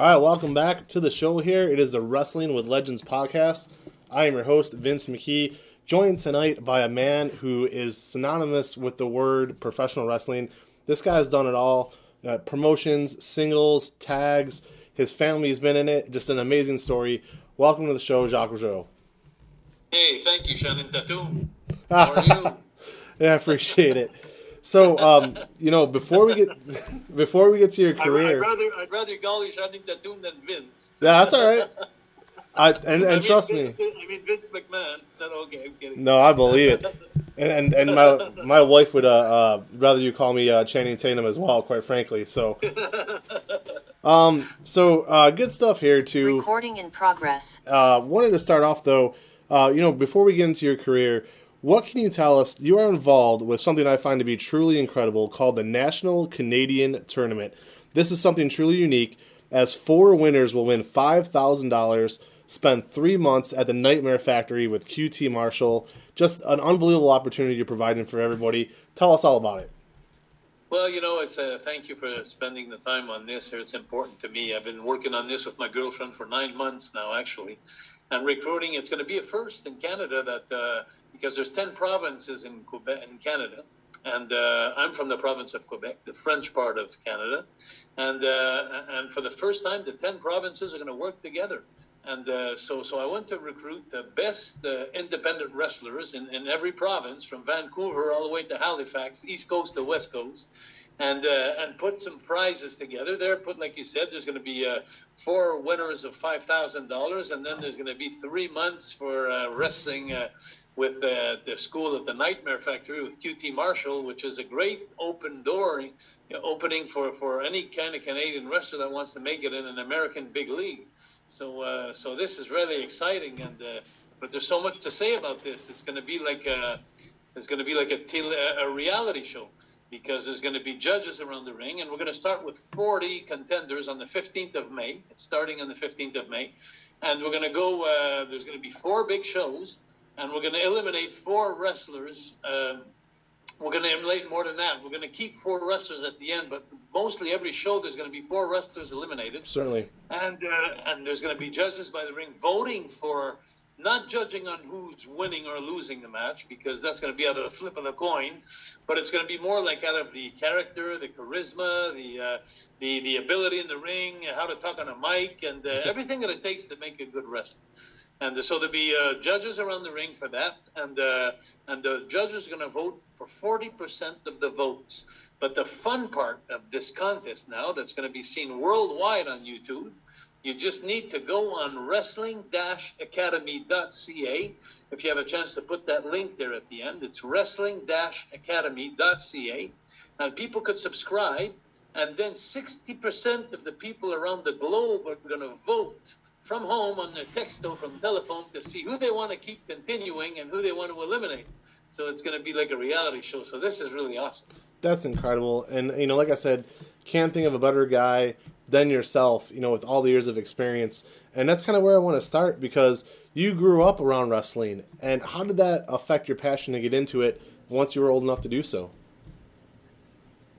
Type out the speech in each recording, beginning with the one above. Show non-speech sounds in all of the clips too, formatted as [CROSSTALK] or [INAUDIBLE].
All right, welcome back to the show here. It is the Wrestling with Legends podcast. I am your host, Vince McKee, joined tonight by a man who is synonymous with the word professional wrestling. This guy has done it all uh, promotions, singles, tags. His family's been in it. Just an amazing story. Welcome to the show, Jacques Rougeau. Hey, thank you, Shannon Tatum. [LAUGHS] How are you? yeah, I appreciate it. So, um, you know, before we get [LAUGHS] before we get to your career, I'd rather I'd rather call you Shannon Tatum than Vince. Yeah, that's all right. I, and, and I mean, trust Vince, me. I mean Vince McMahon. No, okay, I'm kidding. No, I believe it. And and, and my my wife would uh, uh rather you call me uh, Channing Tatum as well, quite frankly. So, [LAUGHS] um, so uh, good stuff here too. Recording in progress. Uh, wanted to start off though, uh, you know, before we get into your career, what can you tell us? You are involved with something I find to be truly incredible called the National Canadian Tournament. This is something truly unique, as four winners will win five thousand dollars. Spend three months at the Nightmare Factory with QT Marshall. Just an unbelievable opportunity you're providing for everybody. Tell us all about it. Well, you know, it's uh, thank you for spending the time on this. It's important to me. I've been working on this with my girlfriend for nine months now, actually, and recruiting. It's going to be a first in Canada that uh, because there's ten provinces in Quebec in Canada, and uh, I'm from the province of Quebec, the French part of Canada, and uh, and for the first time, the ten provinces are going to work together. And uh, so, so I went to recruit the best uh, independent wrestlers in, in every province, from Vancouver all the way to Halifax, East Coast to West Coast, and uh, and put some prizes together. There, put like you said, there's going to be uh, four winners of five thousand dollars, and then there's going to be three months for uh, wrestling uh, with uh, the school at the Nightmare Factory with QT Marshall, which is a great open door you know, opening for for any kind of Canadian wrestler that wants to make it in an American big league. So, uh, so this is really exciting, and but there's so much to say about this. It's going to be like a, it's going to be like a, a reality show because there's going to be judges around the ring, and we're going to start with 40 contenders on the 15th of May. It's starting on the 15th of May, and we're going to go. Uh, there's going to be four big shows, and we're going to eliminate four wrestlers. Uh, we're going to eliminate more than that. We're going to keep four wrestlers at the end, but mostly every show there's going to be four wrestlers eliminated Certainly. and uh, and there's going to be judges by the ring voting for not judging on who's winning or losing the match because that's going to be out of the flip of the coin, but it's going to be more like out of the character, the charisma, the uh, the the ability in the ring, how to talk on a mic, and uh, [LAUGHS] everything that it takes to make a good wrestler. And so there'll be uh, judges around the ring for that, and uh, and the judges are going to vote for 40% of the votes. But the fun part of this contest now, that's going to be seen worldwide on YouTube, you just need to go on wrestling-academy.ca. If you have a chance to put that link there at the end, it's wrestling-academy.ca, and people could subscribe. And then 60% of the people around the globe are going to vote from home on their text or from telephone to see who they want to keep continuing and who they want to eliminate. So it's going to be like a reality show. So this is really awesome. That's incredible. And you know, like I said, can't think of a better guy than yourself, you know, with all the years of experience. And that's kind of where I want to start because you grew up around wrestling. And how did that affect your passion to get into it once you were old enough to do so?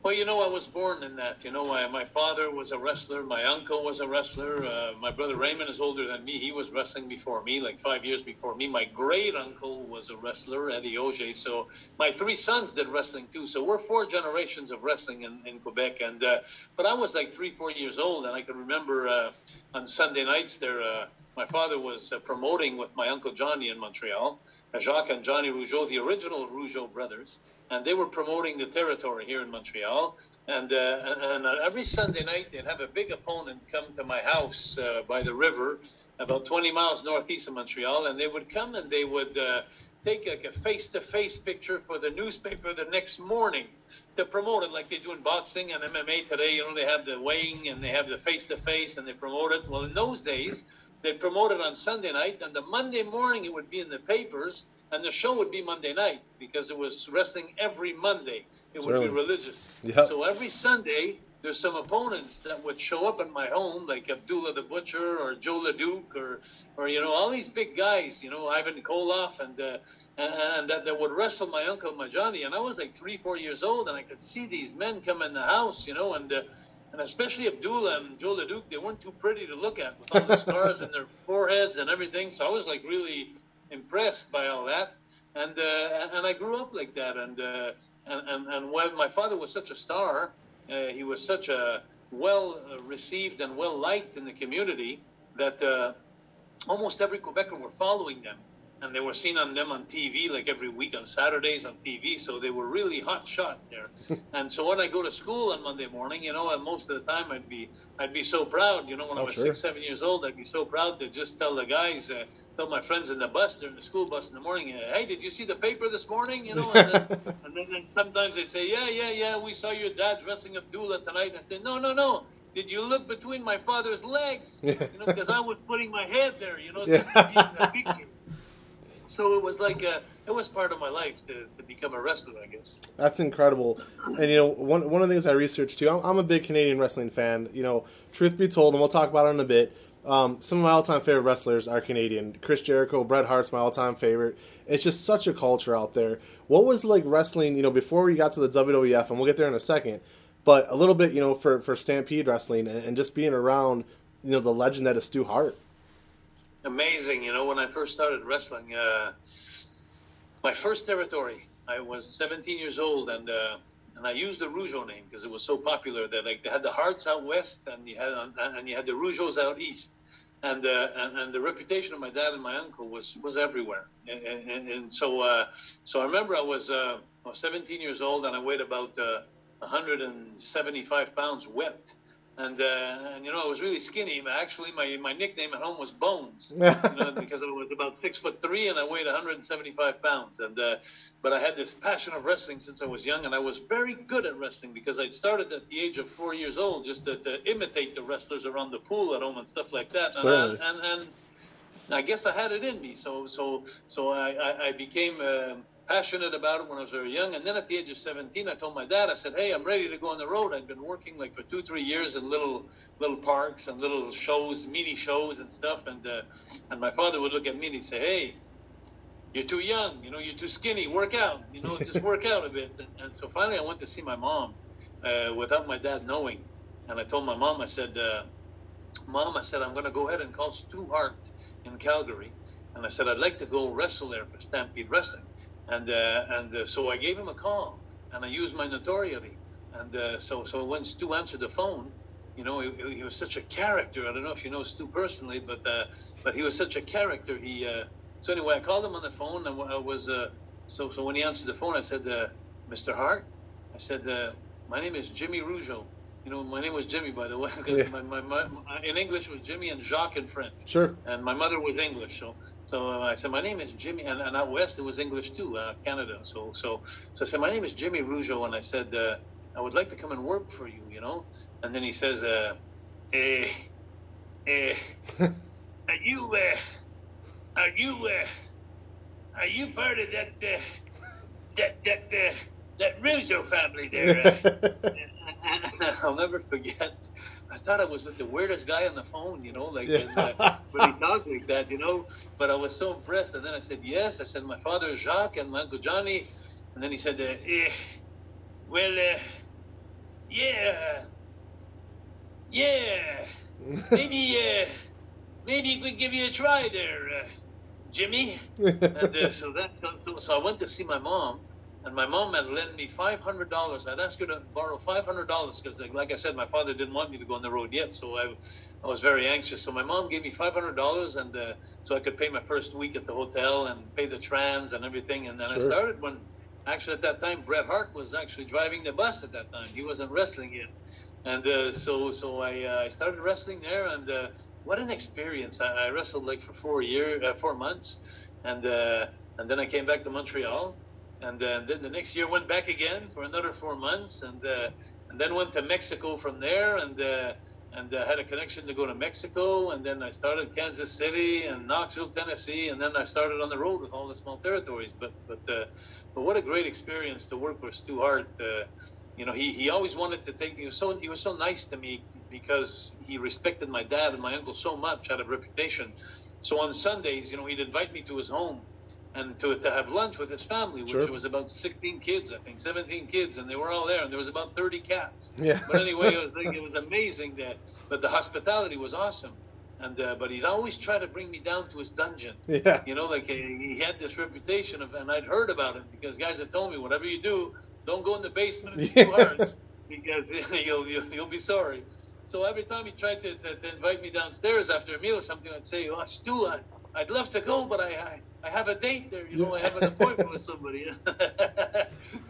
Well, you know, I was born in that. You know, my, my father was a wrestler. My uncle was a wrestler. Uh, my brother Raymond is older than me. He was wrestling before me, like five years before me. My great uncle was a wrestler, Eddie Auger. So my three sons did wrestling too. So we're four generations of wrestling in, in Quebec. And uh, but I was like three, four years old, and I can remember uh, on Sunday nights there. Uh, my father was uh, promoting with my uncle Johnny in Montreal, uh, Jacques and Johnny Rougeau, the original Rougeau brothers, and they were promoting the territory here in Montreal. And, uh, and uh, every Sunday night, they'd have a big opponent come to my house uh, by the river, about 20 miles northeast of Montreal, and they would come and they would uh, take like a face-to-face picture for the newspaper the next morning to promote it like they do in boxing and MMA today. You know, they have the weighing and they have the face-to-face and they promote it. Well, in those days, they'd promote it on Sunday night, and the Monday morning it would be in the papers, and the show would be Monday night because it was wrestling every Monday. It would be religious. Yep. So every Sunday, there's some opponents that would show up in my home, like Abdullah the Butcher or Joe LeDuc or, or you know, all these big guys, you know, Ivan Koloff, and uh, and, and that, that would wrestle my uncle, my Johnny. And I was like three, four years old, and I could see these men come in the house, you know, and uh, and especially Abdullah and Joe LeDuc, they weren't too pretty to look at with all the scars in their [LAUGHS] foreheads and everything. So I was like really impressed by all that, and uh, and I grew up like that. And uh, and and, and when my father was such a star, uh, he was such a well received and well liked in the community that uh, almost every Quebecer were following them and they were seen on them on TV like every week on Saturdays on TV. So they were really hot shot there. [LAUGHS] and so when I go to school on Monday morning, you know, and most of the time I'd be I'd be so proud. You know, when oh, I was sure. six seven years old, I'd be so proud to just tell the guys, uh, tell my friends in the bus, they're in the school bus in the morning, uh, hey, did you see the paper this morning? You know, and then, [LAUGHS] and then, then sometimes they'd say, yeah, yeah, yeah, we saw your dad's wrestling Abdullah tonight. And I said, no, no, no. Did you look between my father's legs? [LAUGHS] You know, because I was putting my head there. You know, just to be in the picture so it was like a, it was part of my life to, to become a wrestler, I guess. That's incredible. And you know, one one of the things I researched too, I'm, I'm a big Canadian wrestling fan. You know, truth be told, and we'll talk about it in a bit. Um, some of my all-time favorite wrestlers are Canadian. Chris Jericho, Bret Hart's my all-time favorite. It's just such a culture out there. What was like wrestling? You know, before we got to the WWF, and we'll get there in a second. But a little bit, you know, for for Stampede Wrestling and, and just being around, you know, the legend that is Stu Hart amazing. You know, when I first started wrestling, uh, my first territory, I was 17 years old, and uh, and I used the Rougeau name because it was so popular that like they had the Harts out west, and you had and you had the Rougeaus out east, and uh, and, and the reputation of my dad and my uncle was was everywhere, and, and, and so uh, so I remember I was uh, I was 17 years old, and I weighed about 175 uh, pounds wet and uh, and you know I was really skinny. Actually, my, my nickname at home was Bones, [LAUGHS] you know, because I was about six foot three and I weighed 175 pounds. And uh, but I had this passion of wrestling since I was young, and I was very good at wrestling because I'd started at the age of four years old just to, to imitate the wrestlers around the pool at home and stuff like that. And, I, and, and I guess I had it in me. So so so I I, I became. Uh, passionate about it when I was very young. And then at the age of 17, I told my dad, I said, "Hey, I'm ready to go on the road." I'd been working like for two, three years in little little parks and little shows, mini shows and stuff. And uh, and my father would look at me and he'd say, "Hey, you're too young. You know, you're too skinny. Work out. You know, [LAUGHS] just work out a bit." And, and so finally, I went to see my mom uh, without my dad knowing. And I told my mom, I said, uh, "Mom, I said I'm going to go ahead and call Stu Hart in Calgary." And I said, I'd like to go wrestle there for Stampede Wrestling. And uh, and uh, so I gave him a call, and I used my notoriety. And uh, so so when Stu answered the phone, you know, he, he, was such a character. I don't know if you know Stu personally, but uh, but he was such a character. He uh, so anyway, I called him on the phone, and I was uh, so so when he answered the phone, I said, "Mr. Hart," I said, "My name is Jimmy Rougeau." You know, my name was Jimmy, by the way, [LAUGHS] because yeah. my, my, my, in English was Jimmy and Jacques in French. Sure. And my mother was English, so so uh, I said my name is Jimmy, and, and out west it was English too, uh, Canada. So so so I said my name is Jimmy Rougeau, and I said uh, I would like to come and work for you, you know. And then he says, uh, eh, eh, [LAUGHS] are you uh, are you uh, are you part of that uh, that that uh, that Rougeau family there?" [LAUGHS] [LAUGHS] I'll never forget. I thought I was with the weirdest guy on the phone, you know, like yeah. and, uh, when he talked like that, you know. But I was so impressed, and then I said yes. I said my father is Jacques and my uncle Johnny, and then he said, uh, eh, "Well, uh, yeah, yeah, [LAUGHS] maybe, uh, maybe we give you a try there, uh, Jimmy." [LAUGHS] and uh, so that so, so I went to see my mom and my mom had lent me five hundred dollars. I'd asked her to borrow five hundred dollars because, like I said, my father didn't want me to go on the road yet, so I, I was very anxious. So my mom gave me five hundred dollars, and uh, so I could pay my first week at the hotel and pay the trans and everything. And then sure. I started when, actually, at that time, Bret Hart was actually driving the bus at that time. He wasn't wrestling yet, and uh, so so I uh, I started wrestling there, and uh, what an experience! I, I, wrestled like for four years, uh, four months, and uh, and then I came back to Montreal and uh, then the next year went back again for another four months, and uh, and then went to Mexico from there, and uh, and uh, had a connection to go to Mexico, and then I started Kansas City and Knoxville, Tennessee, and then I started on the road with all the small territories. But but uh, but what a great experience to work with Stu Hart. Uh, you know, he, he always wanted to take me. So he was so nice to me because he respected my dad and my uncle so much out of reputation. So on Sundays, you know, he'd invite me to his home and to, to have lunch with his family, which Sure. was about 16 kids, I think, 17 kids, and they were all there, and there was about 30 cats. Yeah. But anyway, it was, like, [LAUGHS] it was amazing that, but the hospitality was awesome. And uh, but he'd always try to bring me down to his dungeon. Yeah. You know, like he, he had this reputation of, and I'd heard about it because guys had told me, whatever you do, don't go in the basement. It's too hard [LAUGHS] [LAUGHS] because you'll, you'll you'll be sorry. So every time he tried to, to, to invite me downstairs after a meal or something, I'd say, "Oh, Stu, I, I'd love to go, but I, I I have a date there. You know, I have an appointment with somebody." [LAUGHS] [LAUGHS]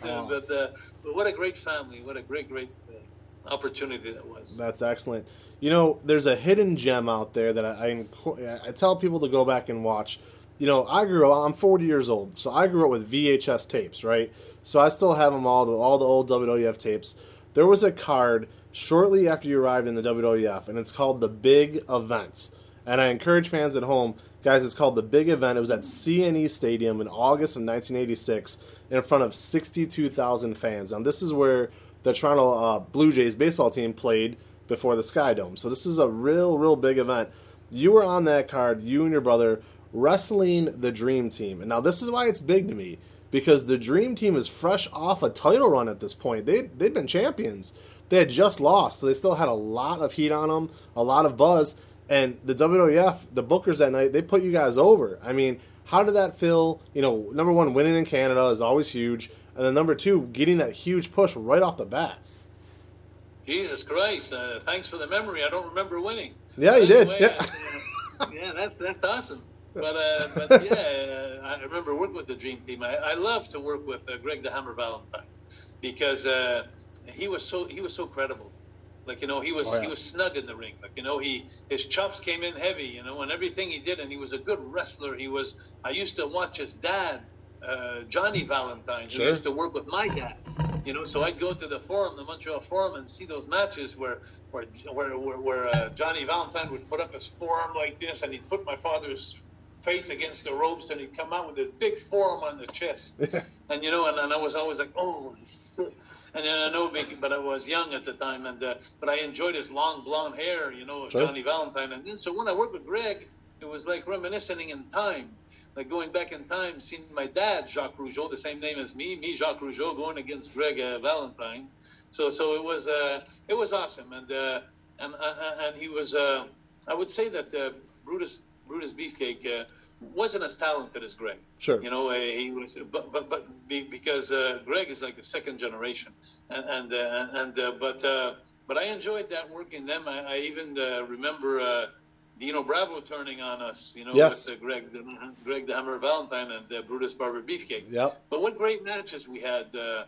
Oh. but uh, but what a great family! What a great great uh, opportunity that was. That's excellent. You know, there's a hidden gem out there that I, I, I tell people to go back and watch. You know, I grew up. I'm 40 years old, so I grew up with VHS tapes, right? So I still have them all, the all the old WWF tapes. There was a card shortly after you arrived in the WWF, and it's called the Big Events. And I encourage fans at home, guys, it's called the Big Event. It was at CNE Stadium in August of 1986 in front of 62,000 fans. Now, this is where the Toronto uh, Blue Jays baseball team played before the Sky Dome. So this is a real, real big event. You were on that card, you and your brother, wrestling the Dream Team. And now this is why it's big to me because the Dream Team is fresh off a title run at this point. They they'd been champions. They had just lost, so they still had a lot of heat on them, a lot of buzz. And the WWF, the bookers that night, they put you guys over. I mean, how did that feel? You know, number one, winning in Canada is always huge, and then number two, getting that huge push right off the bat. Jesus Christ! Uh, thanks for the memory. I don't remember winning. Yeah, But you did. Yeah. uh, [LAUGHS] yeah, that's that's awesome. But uh, [LAUGHS] but yeah, uh, I remember working with the Dream Team. I, I love to work with uh, Greg the Hammer Valentine because uh, he was so he was so credible. Like you know, he was Oh, yeah. he was snug in the ring. Like you know, he his chops came in heavy. You know, and everything he did, and he was a good wrestler. He was. I used to watch his dad, uh, Johnny Valentine, who Sure. used to work with my dad. You know, so I'd go to the forum, the Montreal Forum, and see those matches where where where, where, where uh, Johnny Valentine would put up his forearm like this, and he'd put my father's face against the ropes, and he'd come out with a big forearm on the chest. [LAUGHS] and you know, and, and I was always like, oh. shit." And then I know, but I was young at the time, and uh, but I enjoyed his long blonde hair, you know, of Sure. Johnny Valentine. And then so when I worked with Greg, it was like reminiscing in time, like going back in time, seeing my dad Jacques Rougeau, the same name as me, me Jacques Rougeau, going against Greg uh, Valentine. So so it was uh, it was awesome, and uh, and uh, and he was uh, I would say that uh, Brutus Brutus Beefcake uh, wasn't as talented as Greg. Sure. You know, uh, he was, but but but be, because uh, Greg is like the second generation, and and uh, and uh, but uh, but I enjoyed that working them. I, I even uh, remember uh, Dino Bravo turning on us. You know, Yes. with uh, Greg the, Greg the Hammer Valentine and uh, Brutus Barber Beefcake. Yep. But what great matches we had! Uh,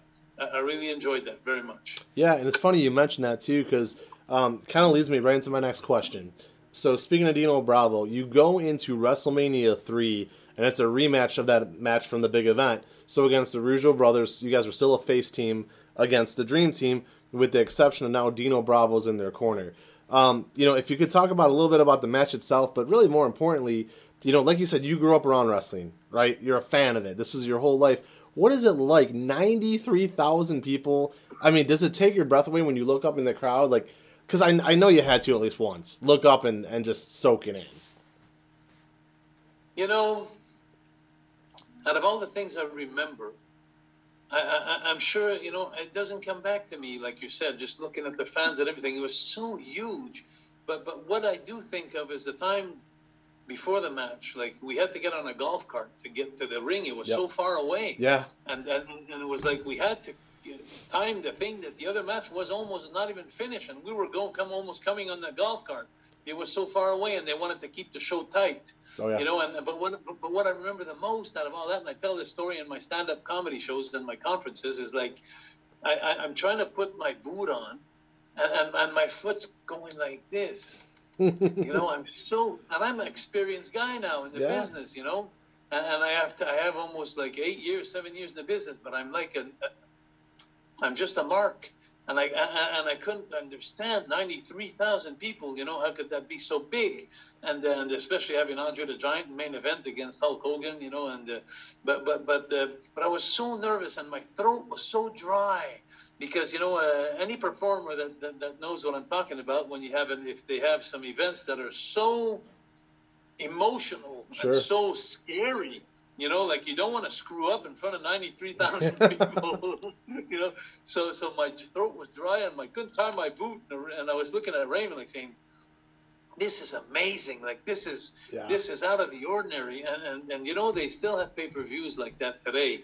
I, really enjoyed that very much. Yeah, and it's funny you mentioned that too because um, kind of leads me right into my next question. So speaking of Dino Bravo, you go into WrestleMania three, and it's a rematch of that match from the big event. So against the Rougeau brothers, you guys were still a face team against the Dream Team, with the exception of now Dino Bravo's in their corner. Um, you know, if you could talk about a little bit about the match itself, but really more importantly, you know, like you said, you grew up around wrestling, right? You're a fan of it. This is your whole life. What is it like? Ninety-three thousand people. I mean, does it take your breath away when you look up in the crowd? Like, because I, I know you had to at least once look up and, and just soak it in. You know, out of all the things I remember, I, I, I'm sure, you know, it doesn't come back to me, like you said, just looking at the fans and everything. It was so huge. But, but what I do think of is the time before the match. Like, we had to get on a golf cart to get to the ring. It was Yep. so far away. Yeah, And, and, and it was like we had to time the thing that the other match was almost not even finished. And we were going, come almost coming on the golf cart. It was so far away, and they wanted to keep the show tight. oh yeah, You know, and but what but what I remember the most out of all that, and I tell this story in my stand-up comedy shows and my conferences, is like I, I, I'm trying to put my boot on, and, and, and my foot's going like this. [LAUGHS] You know, I'm so, and I'm an experienced guy now in the Yeah. business. You know, and, and I have to, I have almost like eight years, seven years in the business, but I'm like a I'm just a mark. And I, and and I couldn't understand 93,000 people. You know, how could that be so big? And and especially having Andre the Giant main event against Hulk Hogan. You know, and uh, but but but uh, but I was so nervous, and my throat was so dry because you know uh, any performer that, that that knows what I'm talking about when you have it, if they have some events that are so emotional Sure. and so scary You know, like you don't want to screw up in front of ninety three thousand [LAUGHS] people. [LAUGHS] you know, so so my throat was dry and I couldn't tie my boot, and I was looking at Raymond like saying, "This is amazing! Like this is Yeah. this is out of the ordinary." And and and you know they still have pay per views like that today,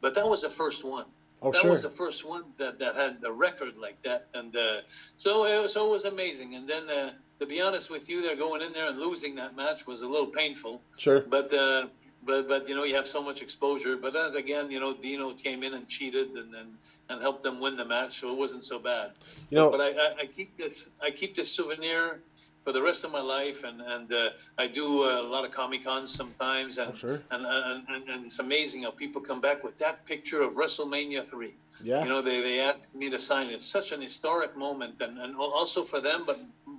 but that was the first one Oh, that sure. was the first one that, that had a record like that, and uh, so it, so it was amazing. And then, uh, to be honest with you, they're going in there and losing that match was a little painful. Sure. But uh, but but you know you have so much exposure. But then again, you know Dino came in and cheated and and, and helped them win the match, so it wasn't so bad. You know, But I, I, I keep this I keep this souvenir for the rest of my life, and and uh, I do a lot of comic cons sometimes, and, Oh, sure. and, and and and it's amazing how people come back with that picture of WrestleMania three. yeah. You know, they, they asked me to sign it. It's such an historic moment, and, and also for them, but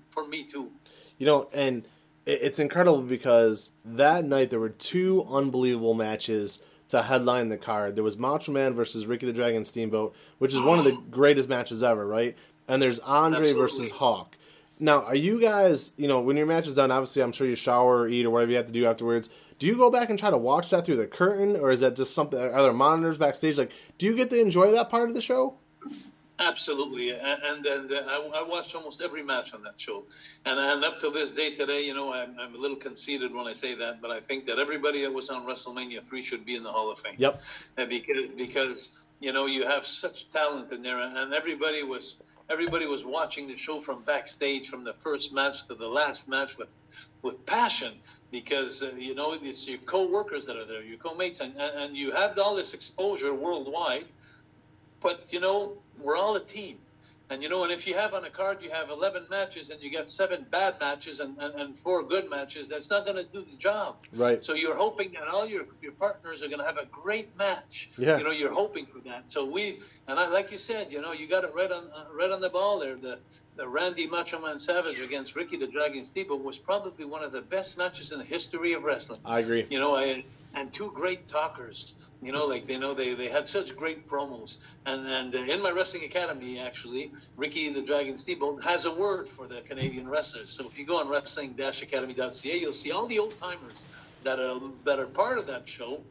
for me too. You know, and it's incredible because that night there were two unbelievable matches to headline the card. There was Macho Man versus Ricky the Dragon Steamboat, which is one of the [GASPS] greatest matches ever, right? And there's Andre Absolutely. versus Hulk. Now, are you guys, you know, when your match is done, obviously I'm sure you shower or eat or whatever you have to do afterwards. Do you go back and try to watch that through the curtain, or is that just something? Are there monitors backstage? Like, do you get to enjoy that part of the show? Absolutely, and and, and uh, I, I watched almost every match on that show, and and up to this day today, you know, I'm, I'm a little conceited when I say that, but I think that everybody that was on WrestleMania three should be in the Hall of Fame. Yep. And because because you know you have such talent in there, and everybody was everybody was watching the show from backstage from the first match to the last match with with passion because uh, you know it's your co-workers that are there, your co-mates, and, and and you have all this exposure worldwide. But you know we're all a team. And you know, and if you have on a card, you have 11 matches and you got seven bad matches and, and, and four good matches, that's not going to do the job. Right. So you're hoping that all your your partners are going to have a great match. Yeah. You know, you're hoping for that. So we and I like you said, you know, you got it right on uh, right on the ball there. The the Randy Macho Man Savage against Ricky the Dragon Steamboat was probably one of the best matches in the history of wrestling. I agree. You know, I, and two great talkers. You know, like they know they, they had such great promos. And and uh, in my wrestling academy, actually, Ricky the Dragon Steamboat has a word for the Canadian wrestlers. So if you go on wrestling-academy.ca, you'll see all the old timers that are that are part of that show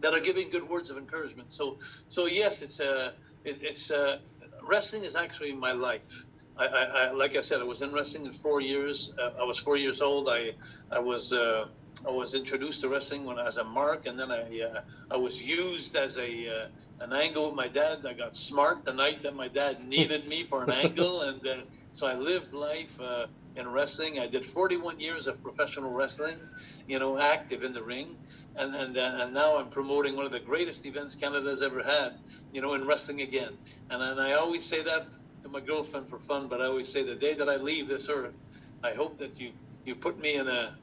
that are giving good words of encouragement. So so yes, it's a it, it's uh wrestling is actually my life. I, I, I like I said, I was in wrestling in four years. Uh, I was four years old. I I was. Uh, I was introduced to wrestling when I was a mark, and then I uh, I was used as a uh, an angle with my dad. I got smart the night that my dad needed me for an angle, [LAUGHS] and uh, so I lived life uh, in wrestling. I did 41 years of professional wrestling, you know, active in the ring, and and uh, and now I'm promoting one of the greatest events Canada's ever had, you know, in wrestling again. And and I always say that to my girlfriend for fun, but I always say the day that I leave this earth, I hope that you you put me in a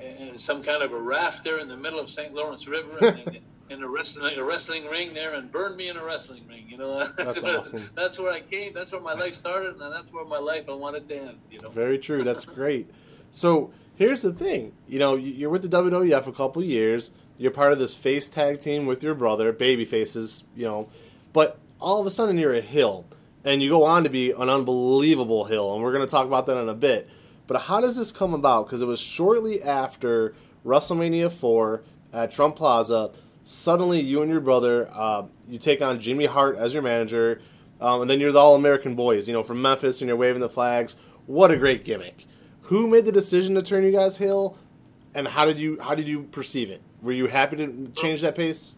in some kind of a raft there in the middle of St. Lawrence River and in [LAUGHS] a wrestling a wrestling ring there and burn me in a wrestling ring. You know, [LAUGHS] That's where, awesome. That's where I came. That's where my life started, and that's where my life I wanted to end. You know. Very true. That's [LAUGHS] great. So here's the thing. You know, you- you're with the WWF a couple years. You're part of this face tag team with your brother, baby faces. You know, but all of a sudden you're a hill, and you go on to be an unbelievable hill, and we're going to talk about that in a bit. But how does this come about? Because it was shortly after WrestleMania 4 at Trump Plaza. Suddenly, you and your brother, uh, you take on Jimmy Hart as your manager, um, and then you're the All American Boys, you know, from Memphis, and you're waving the flags. What a great gimmick! Who made the decision to turn you guys heel, and how did you how did you perceive it? Were you happy to change that pace?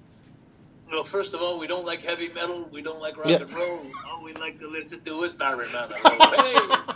Well, first of all, we don't like heavy metal. We don't like rock Yeah. and roll. All we like to listen to is Barry Manilow.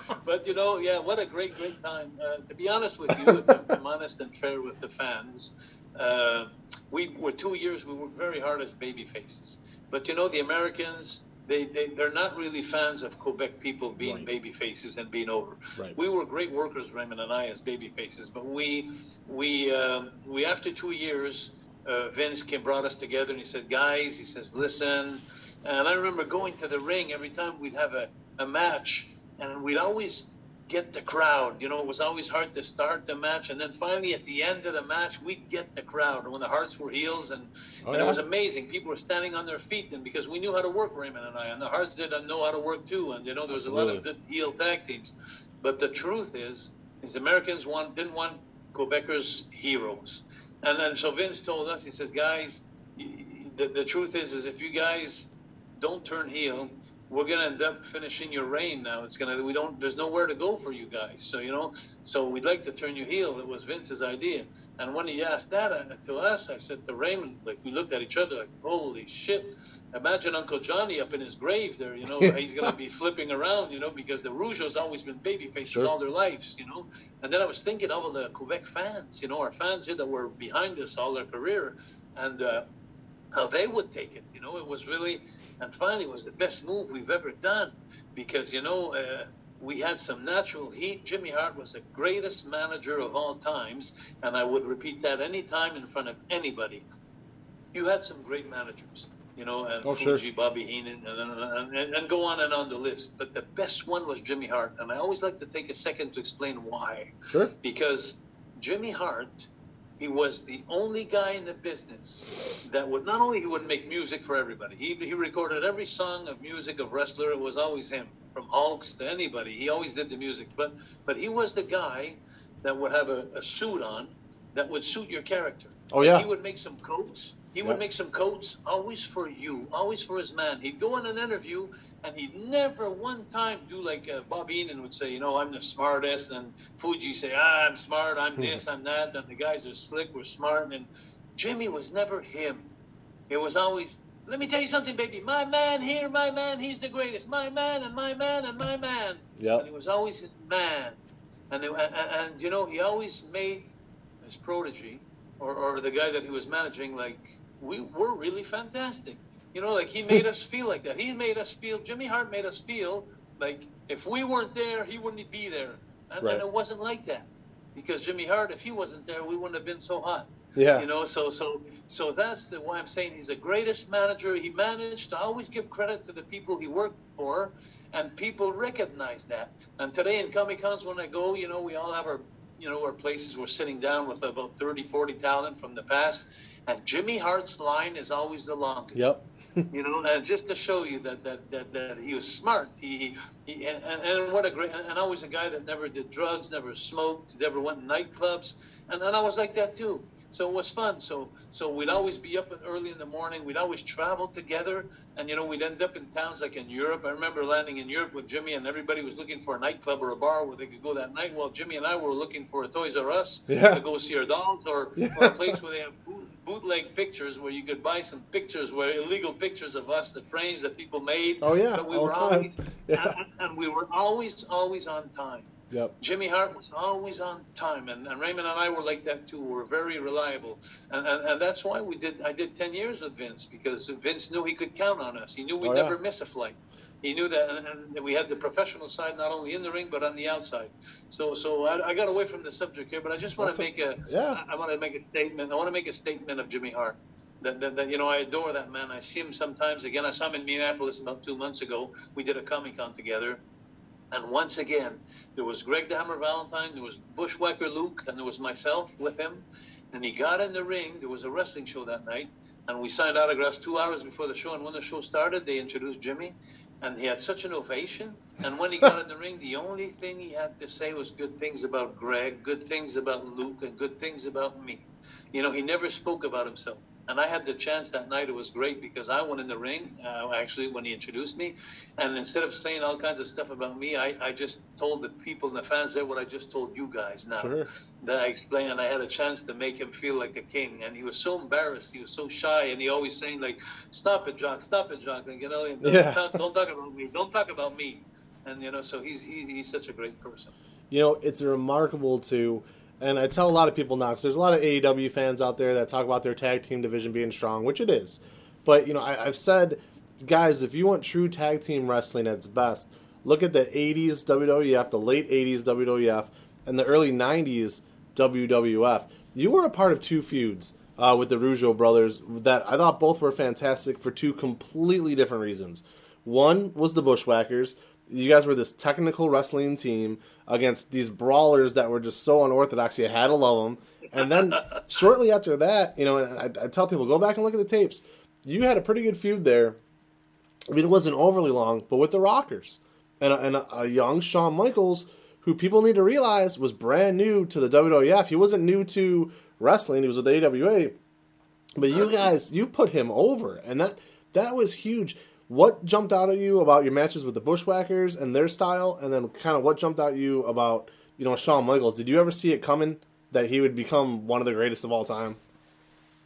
[LAUGHS] hey, but you know, yeah, what a great, great time. Uh, to be honest with you, if I'm- I'm honest and fair with the fans, uh, we were two years. We worked very hard as baby faces. But you know, the Americans. They, they, they're not really fans of Quebec people being Right. baby faces and being over. Right. We were great workers, Raymond and I, as baby faces. But we, we, um, we after two years, uh, Vince came brought us together and he said, "Guys," he says, "Listen." And I remember going to the ring every time we'd have a, a match, and we'd always get the crowd. You know, it was always hard to start the match, and then finally at the end of the match, we'd get the crowd when the Harts were heels, and, Oh, and yeah? it was amazing. People were standing on their feet then because we knew how to work, Raymond and I, and the Harts didn't know how to work too. And you know, there was a lot of good heel tag teams. But the truth is, is Americans want didn't want Quebecers heroes. And then so Vince told us, he says, guys, the, the truth is, is if you guys don't turn heel, we're gonna end up finishing your reign now. It's gonna we don't there's nowhere to go for you guys. So you know, so we'd like to turn you heel. It was Vince's idea. And when he asked that uh, to us, I said to Raymond, like we looked at each other like, holy shit! Imagine Uncle Johnny up in his grave there. You know, [LAUGHS] he's gonna be flipping around. You know, because the Rougeau's always been baby faces Sure. all their lives. You know, and then I was thinking of all the Quebec fans. You know, our fans here that were behind us all their career, and. uh how they would take it. You know, it was really, and finally, was the best move we've ever done because you know uh, we had some natural heat. Jimmy Hart was the greatest manager of all times, and I would repeat that anytime in front of anybody. You had some great managers. You know, and Oh, sure. Fuji, Bobby Heenan, and, and, and, and go on and on the list. But the best one was Jimmy Hart, and I always like to take a second to explain why Sure. because Jimmy Hart, he was the only guy in the business that would not only he would make music for everybody. He he recorded every song of music of wrestler. It was always him, from Hulks to anybody. He always did the music. But but he was the guy that would have a, a suit on that would suit your character. Oh, yeah. He would make some coats. He Yeah. would make some coats always for you, always for his man. He'd go in an interview and he'd never one time do like uh, Bobby Heenan would say, you know, I'm the smartest, and Fuji say, ah, I'm smart, I'm this, I'm that, and the guys are slick, we're smart, and Jimmy was never him. It was always, let me tell you something, baby, my man here, my man, he's the greatest, my man, and my man, and my man. Yeah. And he was always his man. And, and, and, and, you know, he always made his protege or, or the guy that he was managing like, we were really fantastic. You know, like he [LAUGHS] made us feel like that. He made us feel, Jimmy Hart made us feel like if we weren't there, he wouldn't be there. And, Right. and it wasn't like that. Because Jimmy Hart, if he wasn't there, we wouldn't have been so hot. Yeah. You know, so so so that's the why I'm saying he's the greatest manager. He managed to always give credit to the people he worked for, and people recognize that. And today in Comic Cons, when I go, you know, we all have our you know where places. We're sitting down with about 30, 40 talent from the past, and Jimmy Hart's line is always the longest Yep. [LAUGHS] you know, and just to show you that that, that, that he was smart. He, he, and, and what a great and always a guy that never did drugs, never smoked, never went in nightclubs, and, and I was like that too. So it was fun. So so we'd always be up early in the morning. We'd always travel together, and you know we'd end up in towns like in Europe. I remember landing in Europe with Jimmy, and everybody was looking for a nightclub or a bar where they could go that night. Well, Jimmy and I were looking for a Toys R Us Yeah. to go see our dolls, or, or a place where they have boot, bootleg pictures where you could buy some pictures, where illegal pictures of us, the frames that people made. Oh, yeah, but we all were the always, time. [LAUGHS] Yeah. and, and we were always, always on time. Yep. Jimmy Hart was always on time, and, and Raymond and I were like that too. We were very reliable, and, and and that's why we did. I did ten years with Vince because Vince knew he could count on us. He knew we'd Oh, yeah. never miss a flight. He knew that, and, and we had the professional side not only in the ring but on the outside. So so I, I got away from the subject here, but I just want to make a yeah. I, I want to make a statement. I want to make a statement of Jimmy Hart. That, that, that you know I adore that man. I see him sometimes. Again, I saw him in Minneapolis about two months ago. We did a Comic Con together. And once again, there was Greg Hammer Valentine, there was Bushwhacker Luke, and there was myself with him. And he got in the ring. There was a wrestling show that night, and we signed autographs two hours before the show. And when the show started, they introduced Jimmy, and he had such an ovation. And when he got in the ring, the only thing he had to say was good things about Greg, good things about Luke, and good things about me. You know, he never spoke about himself. And I had the chance that night. It was great because I went in the ring, uh, actually, when he introduced me. And instead of saying all kinds of stuff about me, I, I just told the people and the fans there what I just told you guys now. Sure. That I explained, and I had a chance to make him feel like a king. And he was so embarrassed. He was so shy. And he always saying, like, stop it, Jacques, stop it, Jacques. Like, you know, don't, Yeah. talk, don't talk about me. Don't talk about me. And, you know, so he's, he, he's such a great person. You know, it's remarkable to, and I tell a lot of people now, because there's a lot of AEW fans out there that talk about their tag team division being strong, which it is. But, you know, I, I've said, guys, if you want true tag team wrestling at its best, look at the 80s WWF, the late 80s WWF, and the early 90s WWF. You were a part of two feuds uh, with the Rougeau brothers that I thought both were fantastic for two completely different reasons. One was the Bushwhackers. You guys were this technical wrestling team against these brawlers that were just so unorthodox. You had to love them. And then [LAUGHS] shortly after that, you know, and I, I tell people go back and look at the tapes. You had a pretty good feud there. I mean, it wasn't overly long, but with the Rockers and a, and a, a young Shawn Michaels who people need to realize was brand new to the WWF. He wasn't new to wrestling; he was with the AWA. But you guys, you put him over, and that that was huge. What jumped out at you about your matches with the Bushwhackers and their style, and then kind of what jumped out at you about you know Shawn Michaels? Did you ever see it coming that he would become one of the greatest of all time?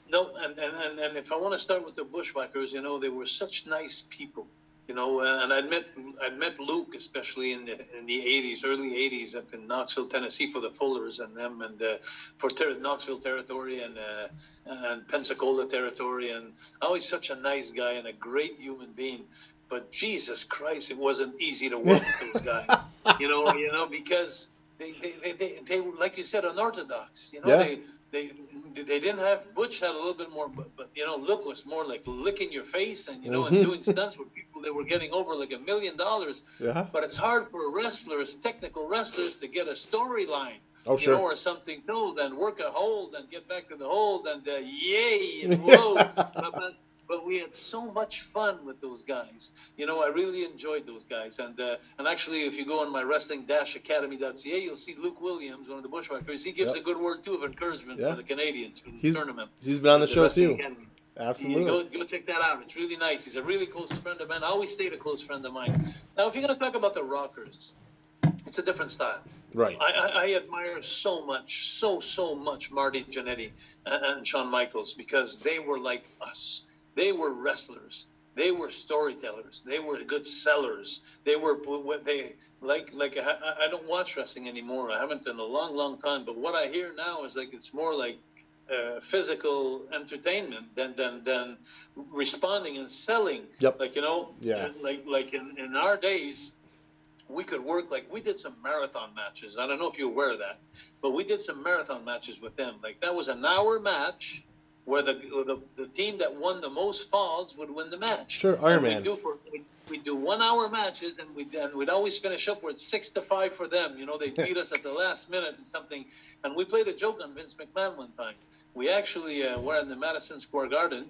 No, and, and, and if I want to start with the Bushwhackers, you know, they were such nice people you know, uh, and I'd met I'd met Luke, especially in the in the '80s, early '80s, up in Knoxville, Tennessee, for the Fullers and them, and uh, for ter- Knoxville territory and uh, and Pensacola territory, and always such a nice guy and a great human being. But Jesus Christ, it wasn't easy to work with those guys, [LAUGHS] you know, you know, because they they, they, they, they like you said, unorthodox, you know, yeah. they they they didn't have Butch had a little bit more, but, but you know, Luke was more like licking your face and you know, mm-hmm. and doing stunts with people that were getting over like a million dollars. Yeah. But it's hard for wrestlers, technical wrestlers, to get a storyline. Oh, sure. You know, or something new, then work a hold and get back to the hold and uh, yay [LAUGHS] and whoa. but, but we had so much fun with those guys. You know, I really enjoyed those guys. And uh, and actually, if you go on my wrestling-academy.ca, you'll see Luke Williams, one of the Bushwhackers. He gives yep. a good word too of encouragement yeah. for the Canadians for the he's, tournament. He's been on the, the show too. Academy. Absolutely. Go, go check that out. It's really nice. He's a really close friend of mine. I always stayed a close friend of mine. Now, if you're going to talk about the Rockers, it's a different style. Right. I, I, I, admire so much, so so much Marty Jannetty and, and Shawn Michaels because they were like us. They were wrestlers. They were storytellers. They were good sellers. They were they like. Like I, I don't watch wrestling anymore. I haven't in a long, long time. But what I hear now is like it's more like uh, physical entertainment than than than responding and selling. Yep. Like you know, yeah. Like like in, in our days, we could work like we did some marathon matches. I don't know if you're aware of that, but we did some marathon matches with them. Like that was an hour match where the, the, the team that won the most falls would win the match. Sure, Iron Man. We do for we, we do one hour matches, and we and we'd always finish up with six to five for them. You know, they beat us at the last minute and something. And we played a joke on Vince McMahon one time. We actually uh, were in the Madison Square Garden,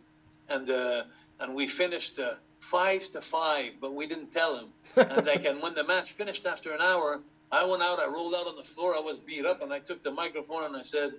and uh, and we finished uh, five to five, but we didn't tell him. and like, and when the match finished after an hour, I went out, I rolled out on the floor, I was beat up, and I took the microphone and I said,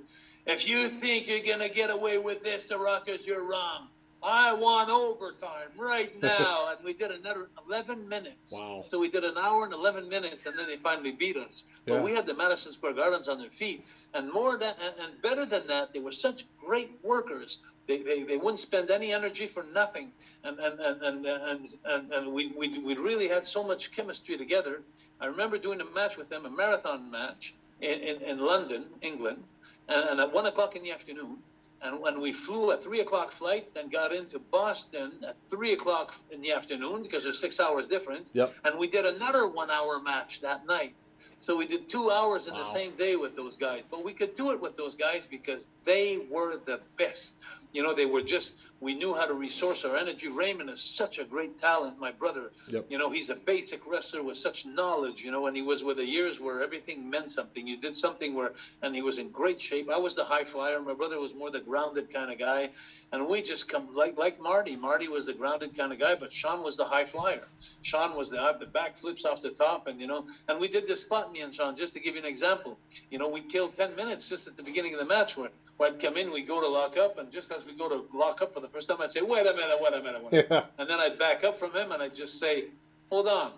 if you think you're going to get away with this, the Rockers, you're wrong. I want overtime right [LAUGHS] now. and we did another 11 minutes. Wow. So we did an hour and 11 minutes, and then they finally beat us. Yeah. But we had the Madison Square Gardens on their feet. And more than, and, better than that, they were such great workers. They, they, they wouldn't spend any energy for nothing. And, and, and, and, and, and, and we, we, we really had so much chemistry together. I remember doing a match with them, a marathon match in, in, in London, England and, and at one o'clock in the afternoon. And when we flew a three o'clock flight, then got into Boston at three o'clock in the afternoon because there's six hours difference. Yep. And we did another one hour match that night. So we did two hours in wow. the same day with those guys. But we could do it with those guys because they were the best. You know, they were just we knew how to resource our energy. Raymond is such a great talent, my brother. Yep. You know, he's a basic wrestler with such knowledge, you know, and he was with the years where everything meant something. You did something where, and he was in great shape. I was the high flyer. My brother was more the grounded kind of guy. And we just come, like like Marty. Marty was the grounded kind of guy, but Shawn was the high flyer. Shawn was the, the back flips off the top, and, you know, and we did this spot, me and Shawn, just to give you an example. You know, we killed 10 minutes just at the beginning of the match where, where I'd come in, we go to lock up, and just as we go to lock up for the first time, I'd say, wait a minute, wait a minute, wait a minute. Yeah. And then I'd back up from him and I'd just say, hold on,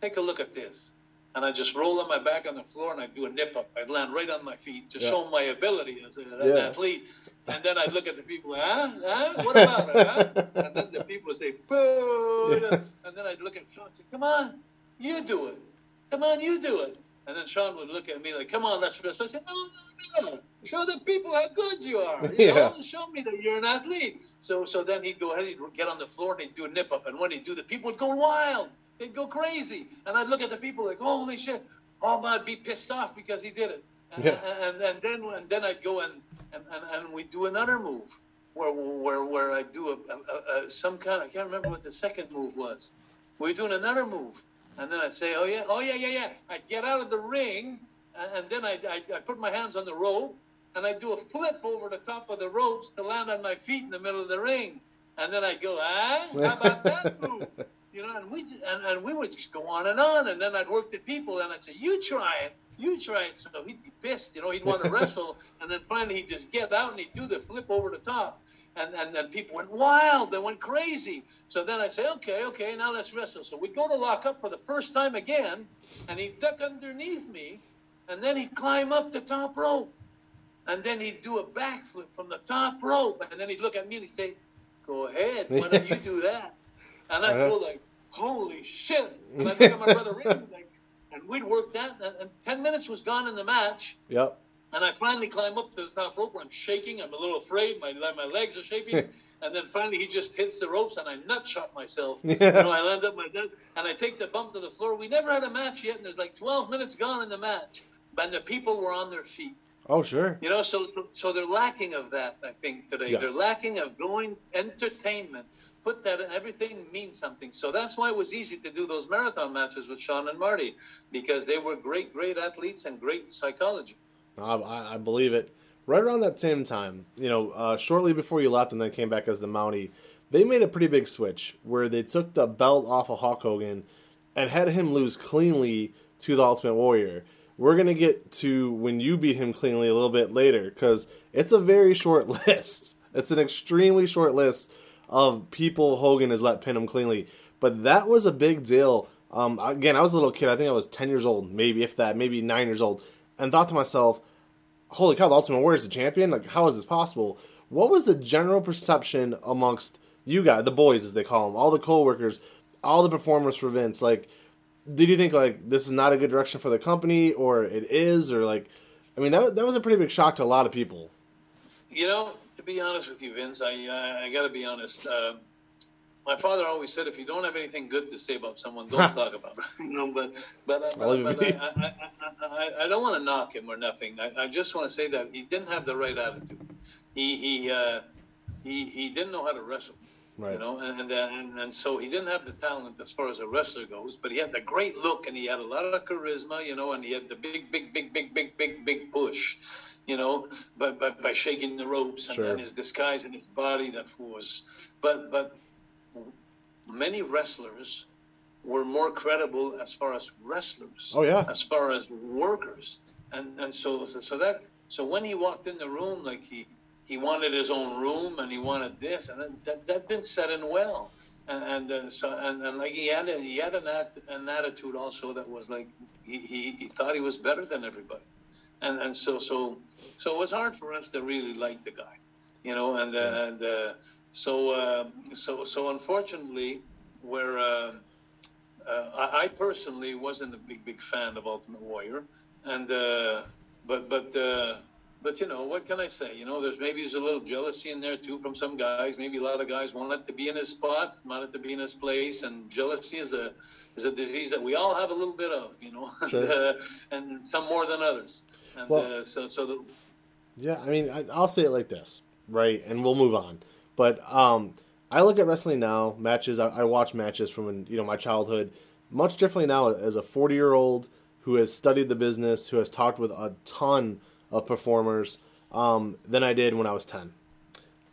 take a look at this. And I'd just roll on my back on the floor and I'd do a nip up. I'd land right on my feet to yeah. show my ability as, a, as yeah. an athlete. And then I'd look at the people, huh? huh? What about it, huh? And then the people would say, boo. And then I'd look at Shawn and say, come on, you do it. Come on, you do it. And then Shawn would look at me like, come on, let's wrestle. I said, no, no, no. Show the people how good you are. [LAUGHS] You yeah. know, show me that you're an athlete. So so then he'd go ahead, he'd get on the floor and he'd do a nip up. And when he'd do the people would go wild. They'd go crazy. And I'd look at the people like, holy shit. Oh, I'd be pissed off because he did it. And, yeah. and, and, then and then I'd go and, and, and, we'd do another move where where where I do a, a, a, some kind I can't remember what the second move was. We are doing another move and then I'd say, oh, yeah, oh, yeah, yeah, yeah. I'd get out of the ring, and then I'd, I'd, I'd put my hands on the rope, and I'd do a flip over the top of the ropes to land on my feet in the middle of the ring. And then I'd go, ah, how about that [LAUGHS] move? you know, and we and, and we would just go on and on, and then I'd work the people, and I'd say, "You try it, you try it." So he'd be pissed, you know, he'd want to [LAUGHS] wrestle, and then finally he'd just get out and he'd do the flip over the top, and and then people went wild, they went crazy. So then I'd say, "Okay, okay, now let's wrestle." So we'd go to lock up for the first time again, and he'd duck underneath me, and then he'd climb up the top rope, and then he'd do a backflip from the top rope, and then he'd look at me and he'd say, "Go ahead, why don't you do that?" And I'd go like, "Holy shit!" And I think of my brother Ricky, like, and we'd work that, and, and ten minutes was gone in the match. Yep. And I finally climb up to the top rope where I'm shaking. I'm a little afraid. My my legs are shaking. [LAUGHS] and then finally he just hits the ropes and I nut shot myself. [LAUGHS] you know, I land up my nut and I take the bump to the floor. We never had a match yet, and there's like 12 minutes gone in the match, and the people were on their feet. Oh sure. You know, so so they're lacking of that. I think today Yes. they're lacking of going entertainment. Put that in everything means something. So that's why it was easy to do those marathon matches with Shawn and Marty because they were great, great athletes and great psychology. I, I believe it. Right around that same time, you know, uh, shortly before you left and then came back as the Mountie, they made a pretty big switch where they took the belt off of Hulk Hogan and had him lose cleanly to the Ultimate Warrior. We're gonna get to when you beat him cleanly a little bit later because it's a very short [LAUGHS] list. It's an extremely short list of people Hogan has let pin him cleanly. But that was a big deal. Um, again, I was a little kid. I think I was ten years old, maybe if that, maybe nine years old, and thought to myself, "Holy cow, the Ultimate Warrior is the champion! Like, how is this possible?" What was the general perception amongst you guys, the boys as they call them, all the co-workers, all the performers for Vince? Like, did you think like this is not a good direction for the company, or it is, or like, I mean, that that was a pretty big shock to a lot of people. You know, to be honest with you, Vince, I I, I got to be honest. Uh, my father always said, if you don't have anything good to say about someone, don't talk about it. [LAUGHS] you know, but but, uh, but, but. I, I, I, I, don't want to knock him or nothing. I, I just want to say that he didn't have the right attitude. He he uh, he he didn't know how to wrestle. Right. You know, and and, and and so he didn't have the talent as far as a wrestler goes, but he had the great look and he had a lot of charisma, you know, and he had the big, big, big, big, big, big, big push, you know, by by, by shaking the ropes and, Sure. and his disguise and his body that was, but but many wrestlers were more credible as far as wrestlers Oh yeah. as far as workers. And and so so that so when he walked in the room like he he wanted his own room and he wanted this and that that, that didn't set in well. And and uh, so and, and like he had a, he had an act, an attitude also that was like he, he, he thought he was better than everybody. And and so so so it was hard for us to really like the guy you know and uh, and uh, so uh, so so unfortunately where uh, uh, I, I personally wasn't a big big fan of Ultimate Warrior, and uh, but but uh, but you know what can I say? You know, there's maybe there's a little jealousy in there too from some guys. Maybe a lot of guys wanted to be in his spot, wanted to be in his place, and jealousy is a is a disease that we all have a little bit of. You know, [LAUGHS] Sure. and, uh, and some more than others. And Well- uh, so so the, Yeah, I mean, I, I'll say it like this, right? And we'll move on. But um, I look at wrestling now, matches. I, I watch matches from you know my childhood, much differently now as a forty-year-old who has studied the business, who has talked with a ton of performers um, than I did when I was ten.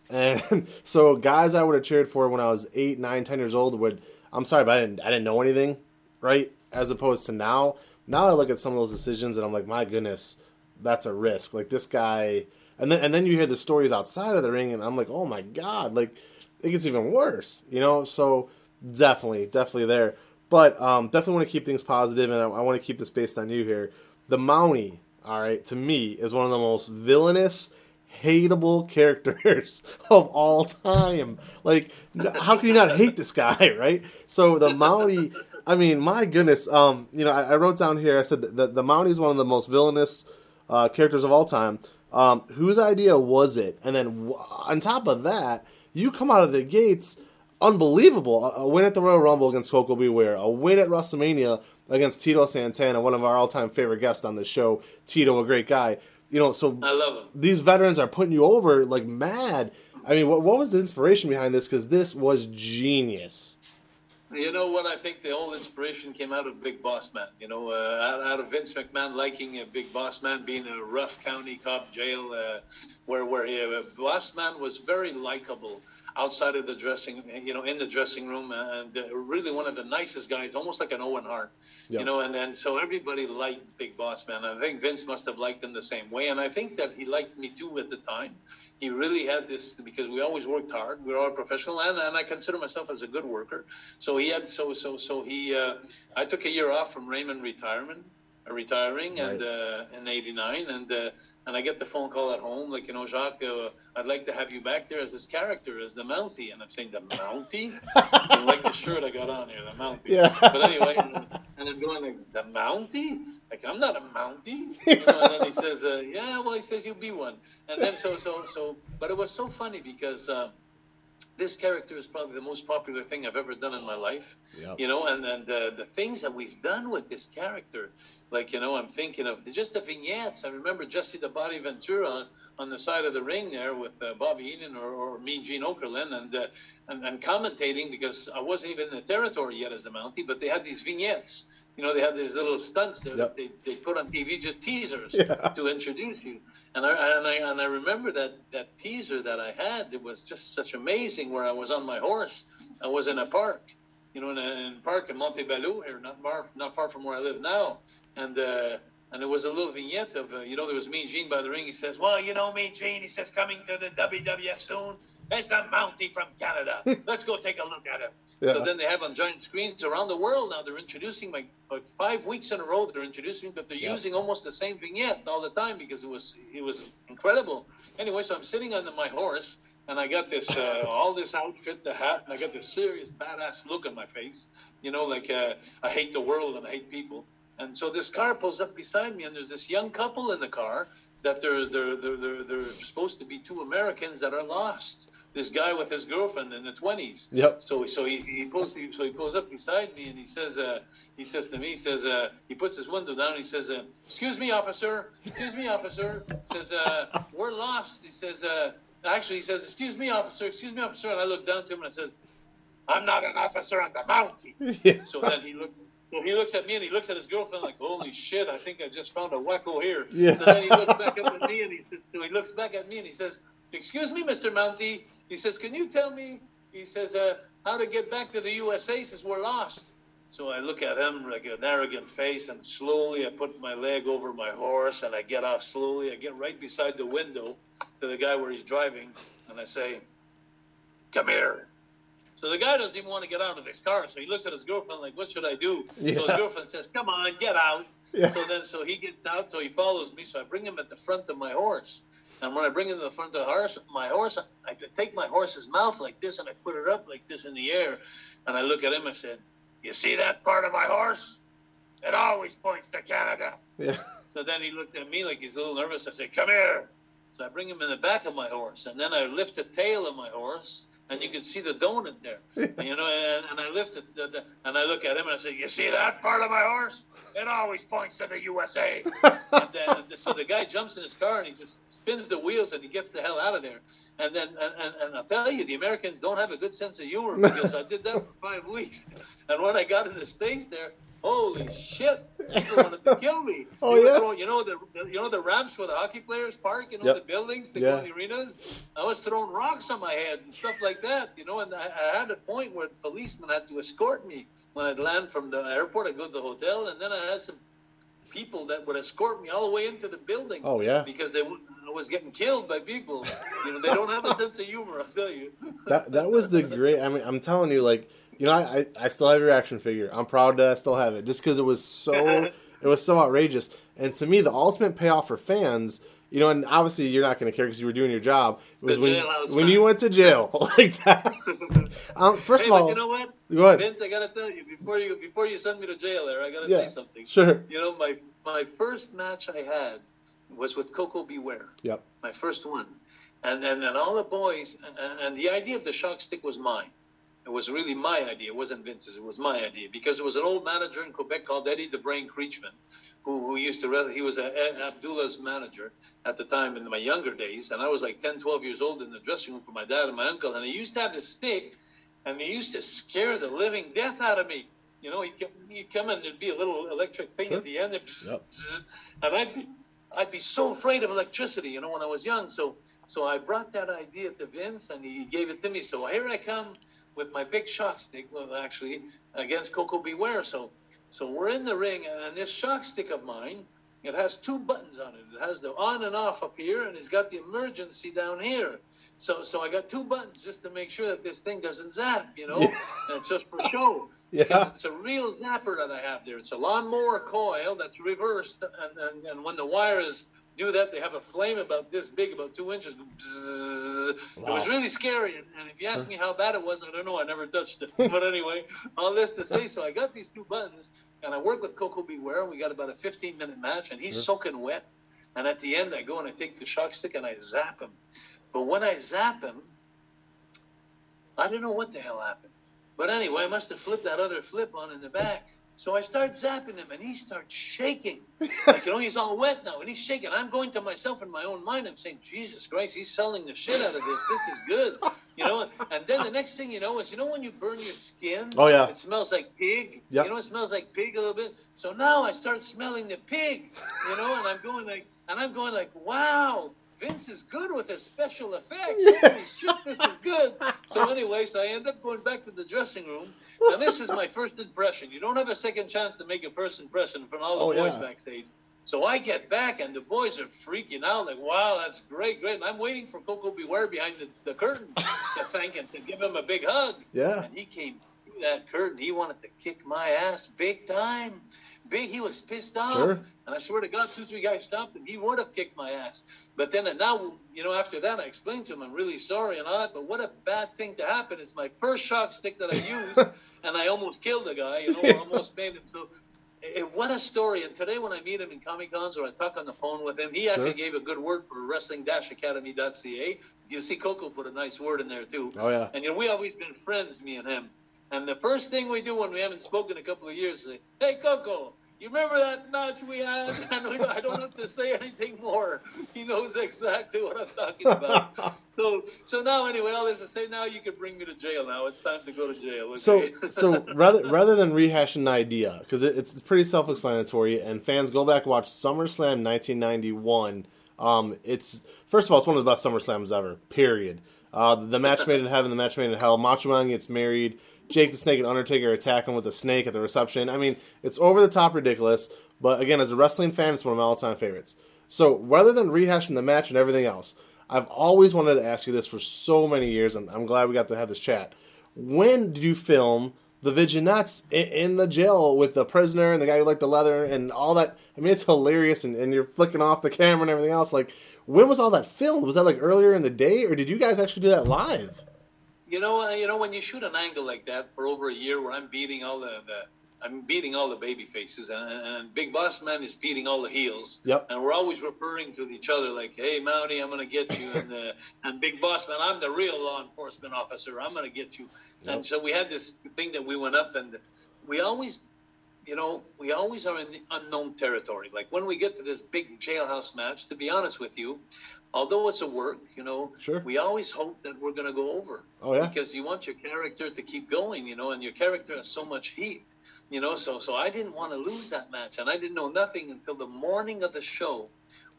And [LAUGHS] so, guys, I would have cheered for when I was eight, nine, ten years old would. I'm sorry, but I didn't. I didn't know anything, right? As opposed to now. Now I look at some of those decisions and I'm like, my goodness, that's a risk. Like this guy, and then and then you hear the stories outside of the ring, and I'm like, oh my god, like it gets even worse, you know. So definitely, definitely there. But um, definitely want to keep things positive, and I, I want to keep this based on you here. The Mountie, all right, to me is one of the most villainous, hateable [LAUGHS] characters of all time. Like, how can you not hate this guy, [LAUGHS] right? So the Mountie, I mean, my goodness. Um, you know, I, I wrote down here. I said that the, the Mountie is one of the most villainous uh, characters of all time. Um, whose idea was it? And then on top of that, you come out of the gates unbelievable. A, a win at the Royal Rumble against Koko B. Ware, a win at WrestleMania against Tito Santana, one of our all-time favorite guests on the show. Tito, a great guy. You know, so I love him. these veterans are putting you over like mad. I mean, what, what was the inspiration behind this? Because this was genius. You know what? I think the whole inspiration came out of Big Boss Man. You know, uh, out, of Vince McMahon liking a Big Boss Man being a rough county cop jail, uh, where where he, uh, Boss Man was very likable. Outside of the dressing, you know, in the dressing room, and uh, really one of the nicest guys, almost like an Owen Hart, yep. you know. And then so everybody liked Big Boss Man. I think Vince must have liked him the same way, and I think that he liked me too at the time. He really had this because we always worked hard. We are all professional, and, and I consider myself as a good worker. So he had so so so he. Uh, I took a year off from Raymond retirement retiring right. and uh, in '89, and uh, and I get the phone call at home, like you know, Jacques, uh, I'd like to have you back there as this character, as the Mountie, and I'm saying the Mountie, [LAUGHS] I like the shirt I got on here, the Mountie. Yeah. But anyway, and I'm going like the Mountie, like I'm not a Mountie, you know, and then he says, uh, yeah, well, he says you'll be one, and then so so so, but it was so funny because. Uh, this character is probably the most popular thing I've ever done in my life. Yep. You know, and and uh, the things that we've done with this character, like you know, I'm thinking of just the vignettes. I remember Jesse the Body Ventura on, the side of the ring there with uh, Bobby Heenan or, or me, Gene Okerlund, and, uh, and and commentating because I wasn't even in the territory yet as the Mountie, but they had these vignettes you know, they had these little stunts there yep. that they, they put on TV, just teasers [LAUGHS] yeah. to introduce you. And I, and I and I remember that that teaser that I had. It was just such amazing. Where I was on my horse, I was in a park, you know, in a, in park in Montebello here, not far not far from where I live now, and. uh and it was a little vignette of, uh, you know, there was Mean Gene by the ring. He says, "Well, you know, Mean Gene," he says, "coming to the WWF soon." There's the Mountie from Canada. [LAUGHS] Let's go take a look at him. Yeah. So then they have on giant screens around the world now. They're introducing my like five weeks in a row. They're introducing, but they're yeah. using almost the same vignette all the time because it was it was incredible. Anyway, so I'm sitting on the, my horse and I got this uh, all this outfit, the hat, and I got this serious badass look on my face. You know, like uh, I hate the world and I hate people. And so this car pulls up beside me, and there's this young couple in the car that they're they're they're they're, they're supposed to be two Americans that are lost this guy with his girlfriend in the twenties. Yep. So so he, he pulls he, so he pulls up beside me and he says uh, he says to me he says uh, he puts his window down and he says uh, excuse me officer excuse me officer he says uh, we're lost he says uh, actually he says excuse me officer excuse me officer and I look down to him and I says I'm not an officer I'm the Mountie. [LAUGHS] Yeah. So then he looked. So he looks at me and he looks at his girlfriend like, "Holy shit! I think I just found a wacko here." Yeah. So then he looks back up at me and he, so he looks back at me and he says, Excuse me, Mr. Mountie. He says, Can you tell me, he says, uh, how to get back to the USA since we're lost? So I look at him like an arrogant face, and slowly I put my leg over my horse and I get off slowly. I get right beside the window to the guy where he's driving, and I say, Come here. So the guy doesn't even want to get out of his car. So he looks at his girlfriend like, "What should I do?" Yeah. So his girlfriend says, "Come on, get out." Yeah. So then, so he gets out. So he follows me. So I bring him at the front of my horse. And when I bring him to the front of the horse, my horse, I take my horse's mouth like this and I put it up like this in the air. And I look at him and said, "You see that part of my horse? It always points to Canada." Yeah. So then he looked at me like he's a little nervous. I said, "Come here." So I bring him in the back of my horse, and then I lift the tail of my horse, and you can see the donut there. [LAUGHS] and, you know, and, and I lift it, the, the, and I look at him and I say, "You see that part of my horse? It always points to the USA." [LAUGHS] and then, so the guy jumps in his car and he just spins the wheels and he gets the hell out of there. And then, and, and, and I'll tell you, the Americans don't have a good sense of humor because I did that for five weeks. [LAUGHS] And when I got to the states there, Holy shit! People wanted to kill me. oh yeah. Throwing, you know the you know the ramps where the hockey players park. You know yep. the buildings to yeah. the arenas. I was throwing rocks on my head and stuff like that. You know, and I, I had a point where the policeman had to escort me when I'd land from the airport. I'd go to the hotel, and then I had some people that would escort me all the way into the building. Oh yeah. Because they I was getting killed by people. You know, they don't have a [LAUGHS] sense of humor. I'll tell you. that that was the great. I mean, I'm telling you, like you know, I, I still have your action figure. I'm proud that I still have it, just because it was so [LAUGHS] it was so outrageous. And to me, the ultimate payoff for fans, you know, and obviously you're not going to care because you were doing your job. Was when when you went to jail [LAUGHS] like that. [LAUGHS] um, first hey, of all, you know what? Go ahead. Vince, I got to tell you before you before you send me to jail, there, I got to yeah, say something. Sure. You know, my my first match I had was with Koko B. Ware. Yep. My first one, and and, and all the boys, and, and the idea of the shock stick was mine. It was really my idea. It wasn't Vince's. It was my idea because it was an old manager in Quebec called Eddie the Brain Creatchman, who, who used to, he was a, Abdullah's manager at the time in my younger days. And I was like 10, 12 years old in the dressing room for my dad and my uncle. And he used to have this stick and he used to scare the living death out of me. You know, he'd come, he'd come and there'd be a little electric thing sure. at the end. Yep. And I'd be I'd be so afraid of electricity, you know, when I was young. So so I brought that idea to Vince, and he gave it to me. So here I come with my big shock stick, well, actually against Koko B. Ware. So so we're in the ring, and this shock stick of mine, it has two buttons on it. It has the on and off up here, and it's got the emergency down here. So, so I got two buttons just to make sure that this thing doesn't zap, you know. Yeah. And it's just for show. [LAUGHS] Yeah. It's a real zapper that I have there. It's a lawnmower coil that's reversed, and, and, and when the wire is do that, they have a flame about this big, about two inches. Wow. It was really scary. And, and if you ask me how bad it was, I don't know. I never touched it. [LAUGHS] but anyway, all this to say, so I got these two buttons, and I work with Coco Beware, Ware. We got about a 15 minute match, and he's sure. soaking wet. And at the end, I go and I take the shock stick and I zap him. But when I zap him, I don't know what the hell happened. But anyway, I must have flipped that other flip on in the back. So I start zapping him, and he starts shaking. Like, you know, he's all wet now, and he's shaking. I'm going to myself in my own mind. I'm saying, Jesus Christ, he's selling the shit out of this. This is good. You know, and then the next thing you know is, you know, when you burn your skin? Oh, yeah. It smells like pig. Yep. You know, it smells like pig a little bit. So now I start smelling the pig, you know, and I'm going like, and I'm going like, wow, Vince is good with his special effects. Yeah. Holy shit, this is good. So anyways, I end up going back to the dressing room. Now this is my first impression. You don't have a second chance to make a first impression from all the oh, boys yeah. backstage. So I get back and the boys are freaking out, like, wow, that's great, great. And I'm waiting for Koko B. Ware behind the, the curtain [LAUGHS] to thank him, to give him a big hug. Yeah. And he came through that curtain. He wanted to kick my ass big time big. He was pissed off. Sure. And I swear to God, two, three guys stopped him. He would have kicked my ass. But then, and now, you know, after that, I explained to him, I'm really sorry and all that, but what a bad thing to happen. It's my first shock stick that I [LAUGHS] used, and I almost killed a guy, you know, almost made him so. It, eh, eh, what a story. And today, when I meet him in Comic Cons or I talk on the phone with him, he actually sure. gave a good word for wrestling academy.ca. You see, Koko put a nice word in there, too. Oh, yeah. And, you know, we always been friends, me and him. And the first thing we do when we haven't spoken a couple of years is say, Hey, Koko, you remember that match we had? [LAUGHS] And I don't have to say anything more. He knows exactly what I'm talking about. [LAUGHS] so, so now anyway, all this to say now you can bring me to jail. Now it's time to go to jail. Okay? So, so [LAUGHS] rather rather than rehashing an idea, because it, it's pretty self-explanatory, and fans go back and watch SummerSlam 1991. Um, it's first of all, it's one of the best SummerSlams ever. Period. Uh, the match made in heaven, the match made in hell. Macho Man gets married. Jake the Snake and Undertaker attack him with a snake at the reception. I mean, it's over the top ridiculous, but again, as a wrestling fan, it's one of my all time favorites. So rather than rehashing the match and everything else, I've always wanted to ask you this for so many years, and I'm glad we got to have this chat. When did you film the vignettes in, the jail with the prisoner and the guy who liked the leather and all that? I mean, it's hilarious, and, and you're flicking off the camera and everything else. Like, when was all that filmed? Was that like earlier in the day, or did you guys actually do that live? You know, uh, you know when you shoot an angle like that for over a year, where I'm beating all the, the I'm beating all the baby faces, and, and, Big Boss Man is beating all the heels. Yep. And we're always referring to each other like, "Hey, Mountie, I'm gonna get you," and uh, and Big Boss Man, I'm the real law enforcement officer. I'm gonna get you. Yep. And so we had this thing that we went up, and we always, you know, we always are in the unknown territory. Like when we get to this big jailhouse match, to be honest with you, although it's a work, you know, sure. we always hope that we're going to go over. Oh yeah. Because you want your character to keep going, you know, and your character has so much heat, you know. So so I didn't want to lose that match, and I didn't know nothing until the morning of the show,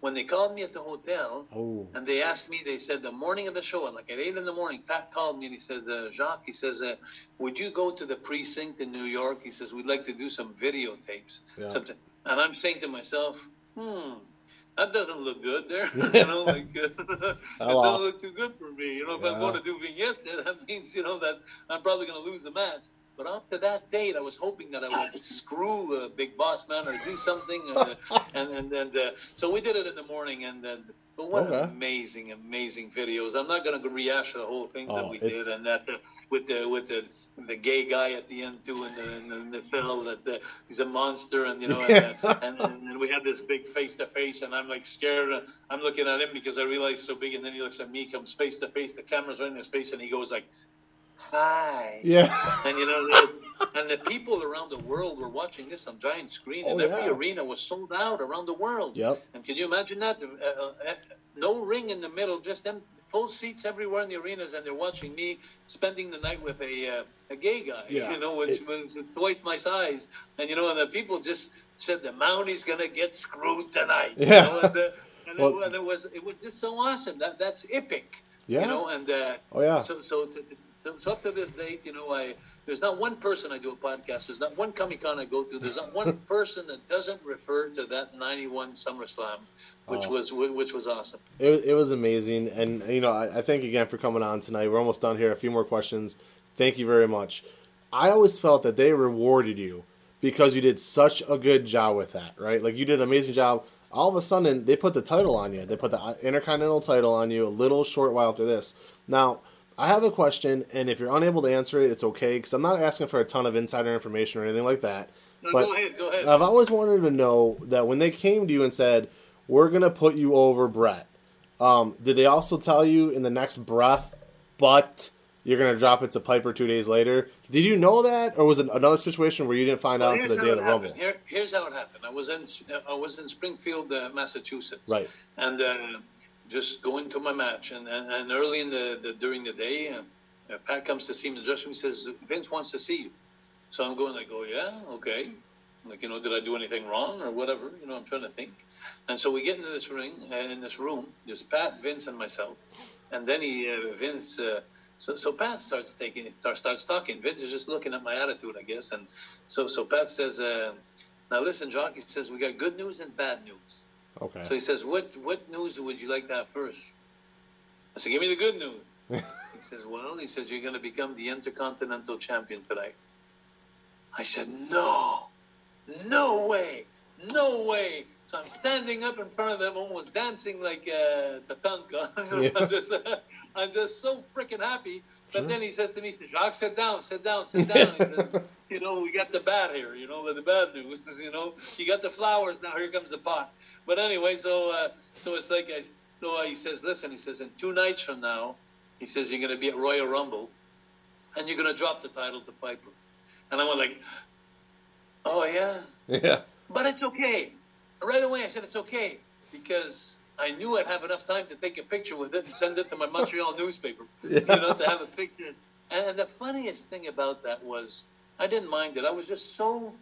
when they called me at the hotel, oh. and they asked me. They said the morning of the show, like at eight in the morning, Pat called me and he said, uh, Jacques, he says, uh, would you go to the precinct in New York? He says we'd like to do some videotapes. Yeah. Something. And I'm saying to myself, hmm that doesn't look good there. [LAUGHS] [LAUGHS] you know, like [LAUGHS] uh, that doesn't look too good for me. You know, if yeah. I'm going to do vignettes, that means you know that I'm probably going to lose the match. But up to that date, I was hoping that I would [LAUGHS] screw a Big Boss Man or do something, uh, [LAUGHS] and and and uh, so we did it in the morning, and then. But what okay. amazing, amazing videos! I'm not going to rehash the whole things oh, that we did, and that uh, with the with the the gay guy at the end too, and the and the, the Phil that the, he's a monster, and you know, and, uh, and, and, and we had this big face to face, and I'm like scared. I'm looking at him because I realize so big, and then he looks at me, comes face to face, the camera's right in his face, and he goes like, "Hi." Yeah. And you know, and the people around the world were watching this on giant screen, and oh, every yeah. arena was sold out around the world. Yep. And can you imagine that? Uh, uh, no ring in the middle, just them full seats everywhere in the arenas, and they're watching me spending the night with a uh, a gay guy, yeah. you know, which it, was twice my size, and you know, and the people just said the Mounties gonna get screwed tonight. Yeah. You know, and, uh, [LAUGHS] and, Well- it, and it was it was just so awesome. That that's epic. Yeah. You know, and uh, Oh, yeah. So so, to, up to this date, you know, I there's not one person I do a podcast. There's not one Comic Con I go to. There's not one [LAUGHS] person that doesn't refer to that '91 SummerSlam, which Oh. was which was awesome. It, was- it was amazing, and you know, I, I thank you again for coming on tonight. We're almost done here. A few more questions. Thank you very much. I always felt that they rewarded you because you did such a good job with that, right? Like you did an amazing job. All of a sudden, they put the title on you. They put the Intercontinental title on you a little short while after this. Now, I have a question, and if you're unable to answer it, it's okay because I'm not asking for a ton of insider information or anything like that. No, But- go ahead, go ahead. I've always wanted to know that when they came to you and said, "We're gonna put you over Bret," um, did they also tell you in the next breath, "But you're gonna drop it to Piper two days later"? Did you know that, or was it another situation where you didn't find out until the day of the Rumble? Here, here's how it happened. I was in I was in Springfield, uh, Massachusetts. Right. And uh, just going to my match, and, and, and early in the, the during the day, uh, uh, Pat comes to see me in the dressing room. He says Vince wants to see you. So I'm going. I go, yeah, okay. Like you know, did I do anything wrong or whatever? You know, I'm trying to think. And so we get into this ring, uh, in this room. There's Pat, Vince, and myself. And then he, uh, Vince. Uh, so, so Pat starts taking, starts talking. Vince is just looking at my attitude, I guess. And so, so Pat says, uh, "Now listen, Jock." He says, "We got good news and bad news." So he says, "What what news would you like to have first? I said, "Give me the good news." [LAUGHS] he says, "Well," he says, "You're going to become the Intercontinental Champion tonight." I said, "No, no way, no way." So I'm standing up in front of them, almost dancing like uh, Tatanka. [LAUGHS] Yeah. I'm just, so freaking happy. But Sure. then he says to me, he says, Jacques, sit down, sit down, sit down. He says, [LAUGHS] you know, we got the bad here, you know, with the bad news is, [LAUGHS] you know, you got the flowers, now here comes the pot. But anyway, so uh, so it's like, I, so uh, he says, listen, he says, in two nights from now, he says, you're going to be at Royal Rumble, and you're going to drop the title to Piper. And I went like, oh, yeah? Yeah. But it's okay. Right away, I said it's okay because I knew I'd have enough time to take a picture with it and send it to my [LAUGHS] Montreal newspaper. You know, to have a picture. And the funniest thing about that was I didn't mind it. I was just so,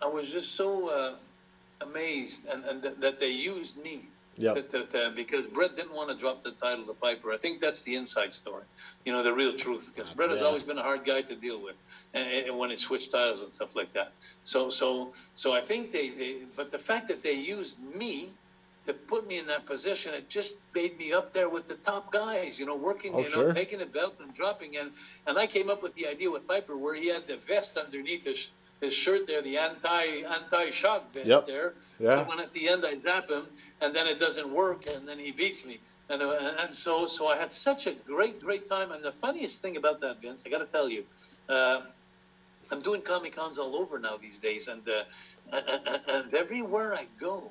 I was just so uh, amazed and, and that, that they used me. Yep. That, that, uh, because Bret didn't want to drop the title to Piper. I think that's the inside story, you know, the real truth. Because Bret has always been a hard guy to deal with, and, and when it switched titles and stuff like that. So, so, so I think they, they, but the fact that they used me to put me in that position, it just made me up there with the top guys, you know, working, Oh, you know, sure. taking the belt and dropping it. And I came up with the idea with Piper where he had the vest underneath his his shirt there, the anti anti shock vest Yep. there. Yeah. So when at the end I zap him, and then it doesn't work, and then he beats me, and uh, and so so I had such a great great time. And the funniest thing about that, Vince, I got to tell you. Uh, I'm doing Comic Cons all over now these days, and, uh, and, and everywhere I go,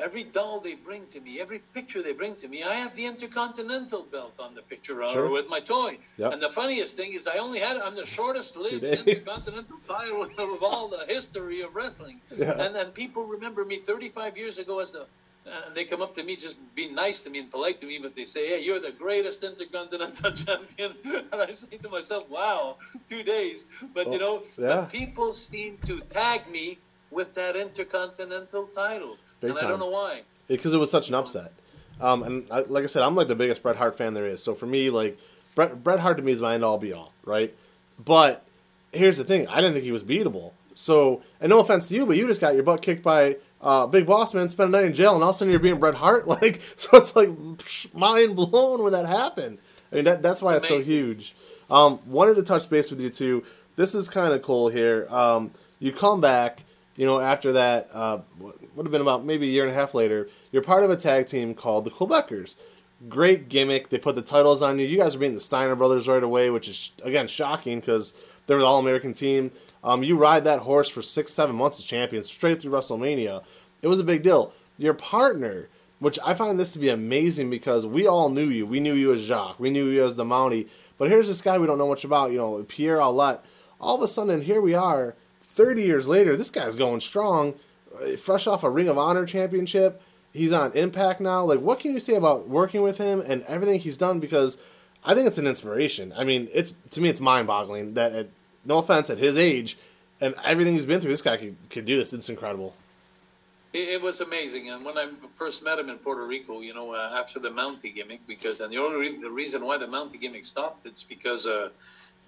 every doll they bring to me, every picture they bring to me, I have the Intercontinental belt on the picture Sure. with my toy. Yep. And the funniest thing is, I only had I'm the shortest lived. Intercontinental title [LAUGHS] of all the history of wrestling. Yeah. And then people remember me 35 years ago as the. And they come up to me, just being nice to me and polite to me, but they say, "Hey, you're the greatest Intercontinental [LAUGHS] Champion." [LAUGHS] And I say to myself, "Wow, two days." But you oh, know, Oh, yeah. but people seem to tag me with that Intercontinental title, Big and I don't know why. because it was such an upset. Um, and I, like I said, I'm like the biggest Bret Hart fan there is. So for me, like Bret, Bret Hart to me is my end all be all, right? But here's the thing: I didn't think he was beatable. So, and no offense to you, but you just got your butt kicked by uh, Big Boss Man, spent a night in jail, and all of a sudden you're being Bret Hart. [LAUGHS] Like, so it's like psh, mind blown when that happened. I mean, that, that's why it's so huge. Um, wanted to touch base with you too. This is kind of cool here. Um, you come back, you know, after that, uh, would have been about maybe a year and a half later. You're part of a tag team called the Quebecers. Great gimmick. They put the titles on you. You guys are beating the Steiner brothers right away, which is again shocking because they were the All American team. Um, you ride that horse for six, seven months as champions, straight through WrestleMania. It was a big deal. Your partner, which I find this to be amazing because we all knew you. We knew you as Jacques. We knew you as the Mountie. But here's this guy we don't know much about, you know, Pierre Ouellet. All of a sudden, here we are, 30 years later. This guy's going strong, uh, fresh off a Ring of Honor championship. He's on Impact now. Like, what can you say about working with him and everything he's done? Because I think it's an inspiration. I mean, it's to me, it's mind-boggling that, at, no offense, at his age, and everything he's been through, this guy could, could do this. It's incredible. It, was amazing, and when I first met him in Puerto Rico, you know, uh, after the Mountie gimmick, because and the only re- the reason why the Mountie gimmick stopped, it's because uh,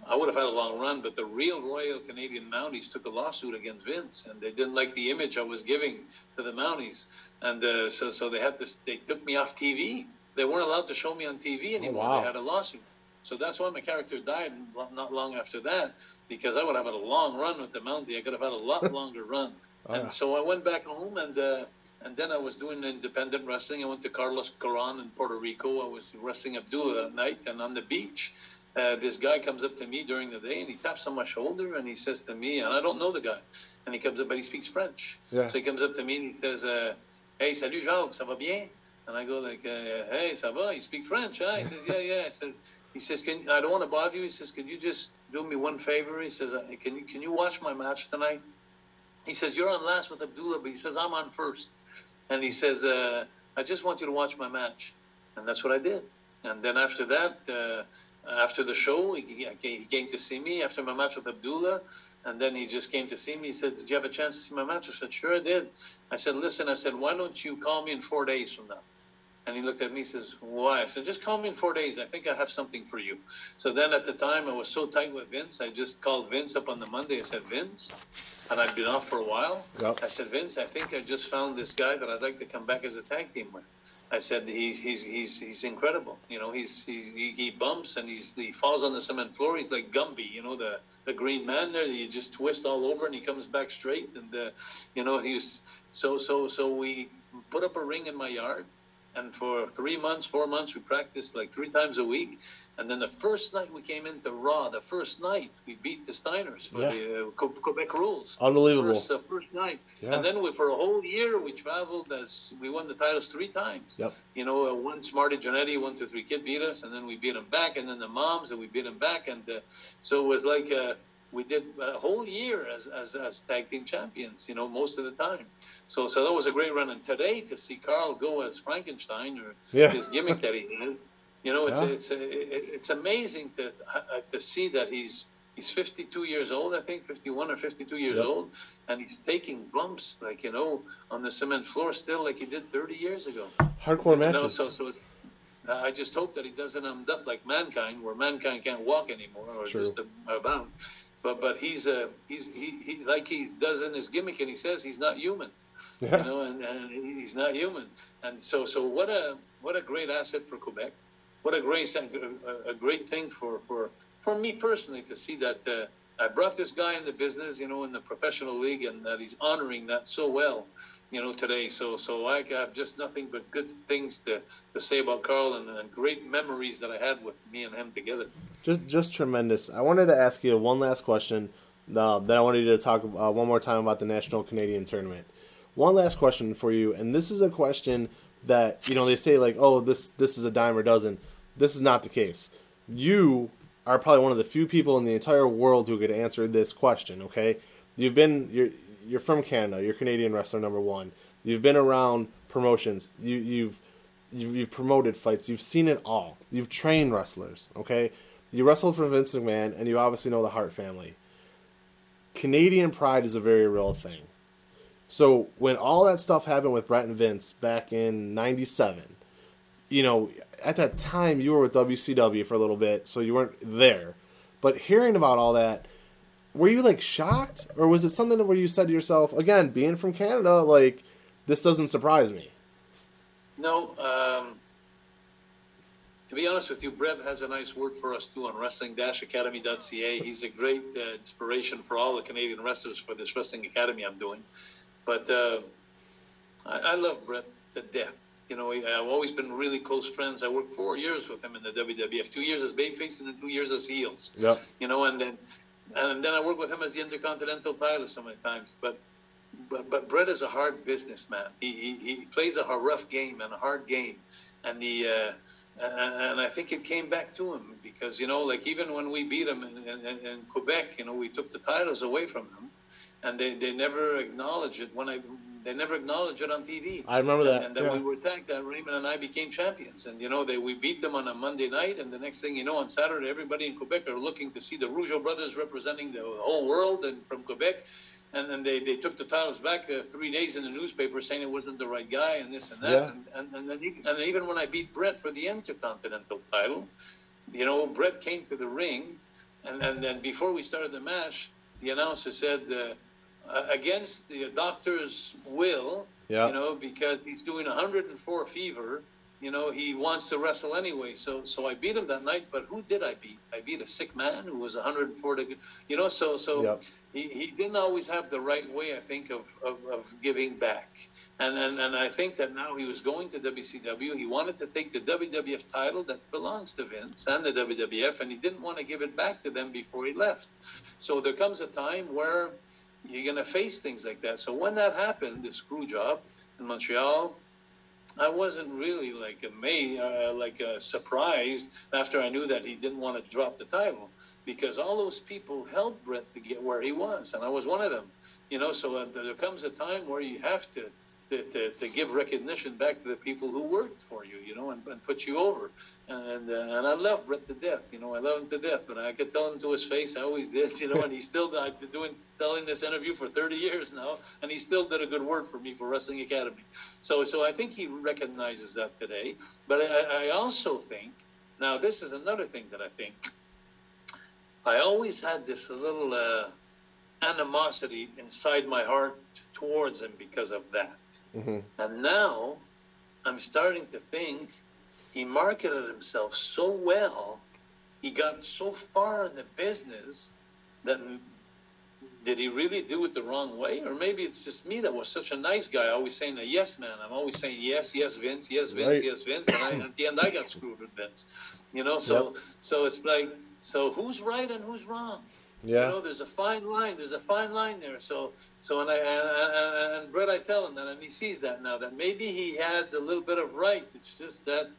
I would have had a long run, but the real Royal Canadian Mounties took a lawsuit against Vince, and they didn't like the image I was giving to the Mounties, and uh, so so they had to they took me off TV. They weren't allowed to show me on TV anymore. Oh, wow. They had a lawsuit, so that's why my character died not long after that, because I would have had a long run with the Mountie. I could have had a lot [LAUGHS] longer run, Oh, and yeah. so I went back home and. Uh, and then I was doing independent wrestling. I went to Carlos Colón in Puerto Rico. I was wrestling Abdullah that night, and on the beach, uh, this guy comes up to me during the day and he taps on my shoulder and he says to me, and I don't know the guy, and he comes up, but he speaks French. Yeah. So he comes up to me and he says, uh, "Hey, salut Jacques, ça va bien?" And I go like, uh, "Hey, ça va?" You speak French, huh? He says, "Yeah, yeah." I said, "He says, can I don't want to bother you." He says, "Can you just do me one favor?" He says, uh, "Can you can you watch my match tonight?" He says, "You're on last with Abdullah, but he says I'm on first. And he says, uh, "I just want you to watch my match," and that's what I did. And then after that, uh, after the show, he, he he came to see me after my match with Abdullah. And then he just came to see me. He said, Did you have a chance to see my match? I said, Sure, I did. I said, Listen, I said, Why don't you call me in four days from now? And he looked at me and says, Why? I said, Just call me in four days. I think I have something for you. So then at the time, I was so tight with Vince, I just called Vince up on the Monday. I said, Vince, and I'd been off for a while. Yep. I said, Vince, I think I just found this guy that I'd like to come back as a tag team with. I said he's he's he's he's incredible. You know, he's, he's he, he bumps and he's he falls on the cement floor. He's like Gumby, you know, the the green man there. You just twist all over and he comes back straight. And uh, you know, he's so so so we put up a ring in my yard. And for three months, four months, we practiced like three times a week. And then the first night we came into Raw, the first night we beat the Steiners for Yeah. the uh, Quebec rules. Unbelievable. First, uh, first night. Yeah. And then we, for a whole year, we traveled as we won the titles three times. Yep. You know, uh, once Marty Jannetty, one, two, three kid beat us, and then we beat him back, and then the moms, and we beat him back. And uh, so it was like uh, we did a whole year as, as, as tag team champions, you know, most of the time. So so that was a great run. And today, to see Carl go as Frankenstein or Yeah. his gimmick that he had, you know, it's Yeah. it's it, it's amazing to uh, to see that he's he's 52 years old, I think 51 or 52 years Yep. old, and he's taking bumps like you know on the cement floor still like he did 30 years ago. Hardcore You know, so, so uh, I just hope that he doesn't end up like mankind, where mankind can't walk anymore or True. just about. But but he's uh, he's he, he like he does in his gimmick, and he says he's not human you know, and, and he's not human. And so, so what a what a great asset for Quebec. What a great a, a great thing for for for me personally to see that uh, I brought this guy in the business, you know, in the professional league, and that he's honoring that so well, you know, today. So, so I have just nothing but good things to, to say about Carl and, and great memories that I had with me and him together. Just, just tremendous. I wanted to ask you one last question. Uh, that I wanted you to talk uh, one more time about the National Canadian Tournament. One last question for you, and this is a question that you know they say like, oh, this this is a dime or dozen. This is not the case. You are probably one of the few people in the entire world who could answer this question. Okay, you've been you're you're from Canada. You're Canadian wrestler number one. You've been around promotions. You you've you've, you've promoted fights. You've seen it all. You've trained wrestlers. Okay, you wrestled for Vince McMahon, and you obviously know the Hart family. Canadian pride is a very real thing. So when all that stuff happened with Bret and Vince back in '97, you know, at that time you were with WCW for a little bit, so you weren't there. But hearing about all that, were you like shocked, or was it something where you said to yourself, again, being from Canada, like this doesn't surprise me? No, um, to be honest with you, Bret has a nice word for us too on wrestling-academy.ca. He's a great uh, inspiration for all the Canadian wrestlers for this wrestling academy I'm doing. But uh, I, I love Bret to death. You know, I've always been really close friends. I worked four years with him in the WWF, two years as babyface and then two years as heels. Yep. You know, and then and then I worked with him as the Intercontinental title so many times. But but but Bret is a hard businessman. He he, he plays a rough game and a hard game, and the uh, and, I think it came back to him because you know, like even when we beat him in, in, in Quebec, you know, we took the titles away from him, and they, they never acknowledged it. When I they never acknowledged it on TV. I remember that. And, and then yeah. we were thanked that Raymond and I became champions. And you know, they we beat them on a Monday night, and the next thing you know, on Saturday, everybody in Quebec are looking to see the Rougeau brothers representing the whole world and from Quebec. And then they, they took the titles back uh, three days in the newspaper saying it wasn't the right guy and this and that. Yeah. And, and, and, then even, and even when I beat Bret for the Intercontinental title, you know, Bret came to the ring, and, and then before we started the match, the announcer said, uh, uh, against the doctor's will, Yeah. you know, because he's doing 104 fever. You know, he wants to wrestle anyway. So, so I beat him that night. But who did I beat? I beat a sick man who was 104. To, you know, so so Yep. he, he didn't always have the right way. I think of, of, of giving back. And, and and I think that now he was going to WCW. He wanted to take the WWF title that belongs to Vince and the WWF, and he didn't want to give it back to them before he left. So there comes a time where you're going to face things like that. So when that happened, the screw job in Montreal, I wasn't really like amazed, uh, like uh, surprised after I knew that he didn't want to drop the title because all those people helped Bret to get where he was, and I was one of them. You know, so uh, there comes a time where you have to. To, to, to give recognition back to the people who worked for you, you know, and, and put you over. And uh, and I love Bret to death, you know, I love him to death. But I could tell him to his face, I always did, [LAUGHS] you know. and he still, I've been doing telling this interview for 30 years now, and he still did a good word for me for Wrestling Academy. So so I think he recognizes that today. But I, I also think now this is another thing that I think. I always had this little uh, animosity inside my heart towards him because of that. Hmm And now I'm starting to think he marketed himself so well, he got so far in the business that did he really do it the wrong way? Or maybe it's just me that was such a nice guy, always saying a yes man. I'm always saying yes, yes, Vince, yes, Vince, Right. yes, Vince. And I, at the end, I got screwed with Vince. You know, so so it's like, so who's right and who's wrong? Yeah. You know, there's a fine line. There's a fine line there. So, so, and I and, and, Bret, I tell him that, and he sees that now. That maybe he had a little bit of right. It's just that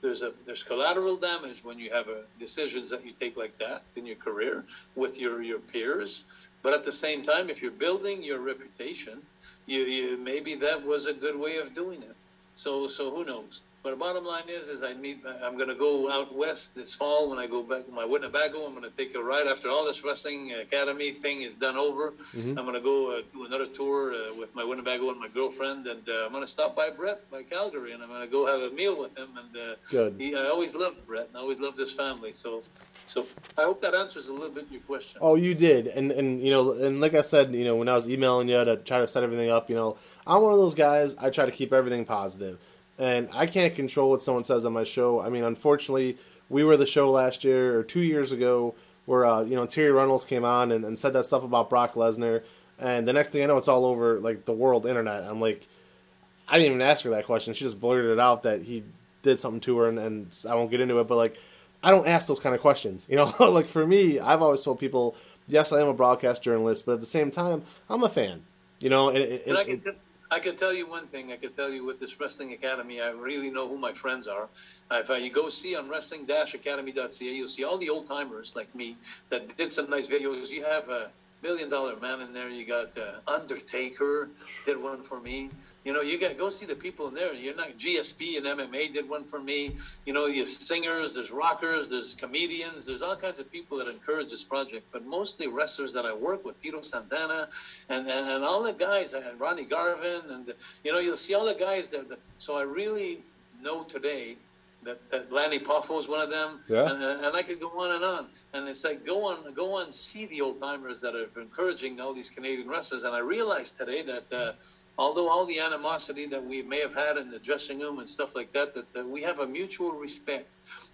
there's a there's collateral damage when you have a, decisions that you take like that in your career with your your peers. But at the same time, if you're building your reputation, you, you maybe that was a good way of doing it. So, so who knows? But the bottom line is, is I meet. I'm going to go out west this fall when I go back to my Winnebago. I'm going to take a ride after all this wrestling academy thing is done over. Mhm. I'm going to go uh, do another tour uh, with my Winnebago and my girlfriend, and uh, I'm going to stop by Bret by Calgary, and I'm going to go have a meal with him. And uh, he, I always loved Bret, and I always loved his family. So, so I hope that answers a little bit your question. Oh, you did, and and you know, and like I said, you know, when I was emailing you to try to set everything up, you know, I'm one of those guys. I try to keep everything positive, and I can't control what someone says on my show. I mean, unfortunately, we were the show last year or two years ago where uh, you know Terri Runnels came on and, and said that stuff about Brock Lesnar, and the next thing I know, it's all over like the world internet. I'm like, I didn't even ask her that question. She just blurted it out that he did something to her, and, and I won't get into it, but like. I don't ask those kind of questions. You know, [LAUGHS] like for me, I've always told people, yes, I am a broadcast journalist, but at the same time, I'm a fan. You know, and it, And I it, can, I can tell you one thing. I can tell you with this Wrestling Academy, I really know who my friends are. If uh, you go see on wrestling-academy.ca, you'll see all the old timers like me that did some nice videos. You have a million dollar man in there. You got uh, Undertaker did one for me. You know, you got to go see the people in there. You're not GSP and MMA did one for me. You know, there's singers, there's rockers, there's comedians, there's all kinds of people that encourage this project. But mostly wrestlers that I work with, Tito Santana, and and, and all the guys, and Ronnie Garvin, and you know, you'll see all the guys that. that so I really know today that, that Lanny Poffo is one of them, Yeah. and, and I could go on and on. And it's like go on, go on, see the old timers that are encouraging all these Canadian wrestlers. And I realized today that uh, although all the animosity that we may have had in the dressing room and stuff like that, that, that we have a mutual respect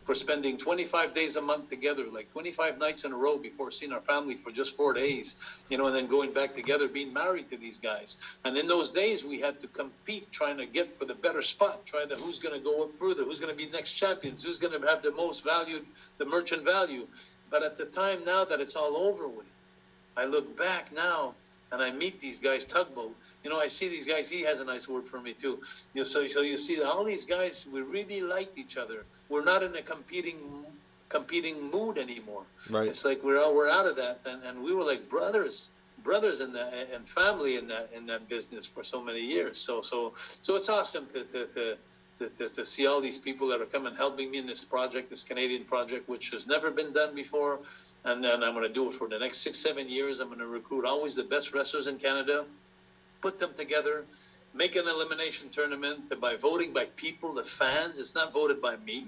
for spending 25 days a month together, like 25 nights in a row before seeing our family for just four days, you know, and then going back together, being married to these guys. And in those days, we had to compete trying to get for the better spot, trying to who's going to go up further, who's going to be next champions, who's going to have the most valued, the merchant value. But at the time now that it's all over with, I look back now and I meet these guys, Tugboat. You know, I see these guys. He has a nice word for me too. You know, so, so you see that all these guys, we really like each other. We're not in a competing, competing mood anymore. right. It's like we're all, we're out of that, and, and we were like brothers brothers and and family in that in that business for so many years. So so so it's awesome to to, to to, to, to, see all these people that are coming helping me in this project, this Canadian project, which has never been done before. And then I'm going to do it for the next six, seven years. I'm going to recruit always the best wrestlers in Canada, put them together, make an elimination tournament by voting by people, the fans. It's not voted by me,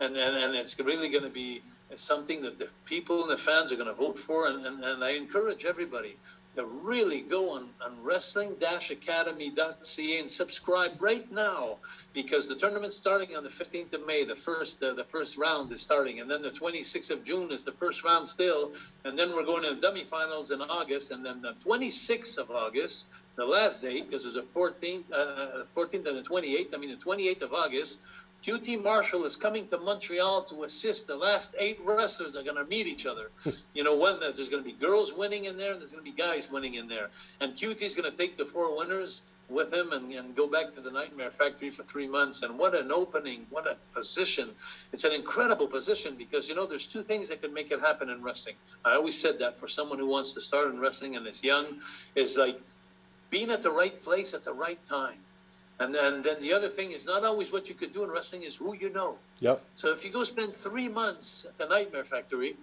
and and, and it's really going to be something that the people and the fans are going to vote for. And, and, and I encourage everybody to really go on, on wrestling-academy.ca and subscribe right now because the tournament's starting on the 15th of May. The first uh, the first round is starting, and then the 26th of June is the first round still, and then we're going to the dummy finals in August, and then the 26th of August, the last date, because there's a 14th, uh, 14th and the 28th. I mean the 28th of August QT Marshall is coming to Montreal to assist the last eight wrestlers that are going to meet each other. Hmm. you know, when there's going to be girls winning in there, and there's going to be guys winning in there. And QT is going to take the four winners with him and, and go back to the Nightmare Factory for three months. And what an opening, what a position. It's an incredible position because, you know, there's two things that can make it happen in wrestling. I always said that for someone who wants to start in wrestling and is young, is like being at the right place at the right time and then, then the other thing is not always what you could do in wrestling is who you know. Yep. So if you go spend three months at the Nightmare Factory,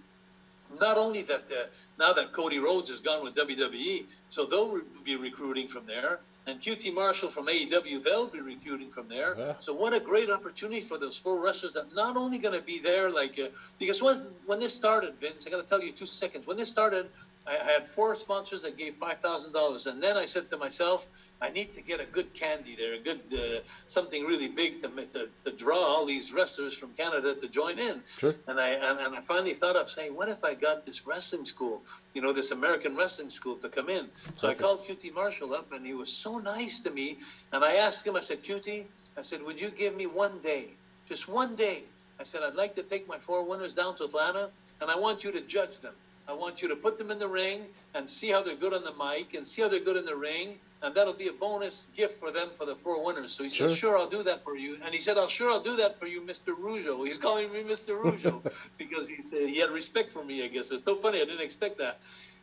not only that uh, now that Cody Rhodes is gone with WWE, so they'll re- be recruiting from there, and QT Marshall from AEW, they'll be recruiting from there. Yeah. So what a great opportunity for those four wrestlers that not only going to be there, like uh, because when when this started, Vince, I got to tell you two seconds. When this started, I, I had four sponsors that gave five thousand dollars, and then I said to myself, I need to get a good candy there, a good uh, something really big to, to, to draw all these wrestlers from Canada to join in. Sure. And I and, and I finally thought of saying, what if I got this wrestling school, you know, this American wrestling school to come in? So Perfect. I called QT Marshall up, and he was so nice to me. And I asked him, I said, QT, I said, would you give me one day, just one day? I said, I'd like to take my four winners down to Atlanta, and I want you to judge them. I want you to put them in the ring and see how they're good on the mic and see how they're good in the ring, and that'll be a bonus gift for them for the four winners. So he sure. said, "Sure, I'll do that for you." And he said, "I'll sure I'll do that for you, Mr. Rougeau." He's calling me Mr. Rougeau [LAUGHS] because he said he had respect for me. I guess it's so funny. I didn't expect that.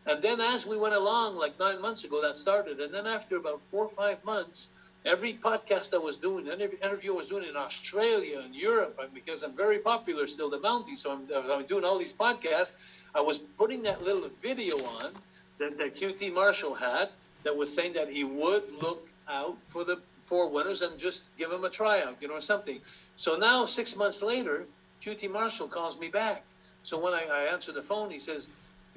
And then as we went along, like nine months ago, that started. And then after about four or five months, every podcast I was doing, every interview I was doing in Australia and Europe, because I'm very popular still, the Mountie. So I'm, uh, I'm doing all these podcasts I was putting that little video on that, that QT Marshall had that was saying that he would look out for the four winners and just give him a tryout, you know, or something. So now, six months later, QT Marshall calls me back. So when I, I answer the phone, he says,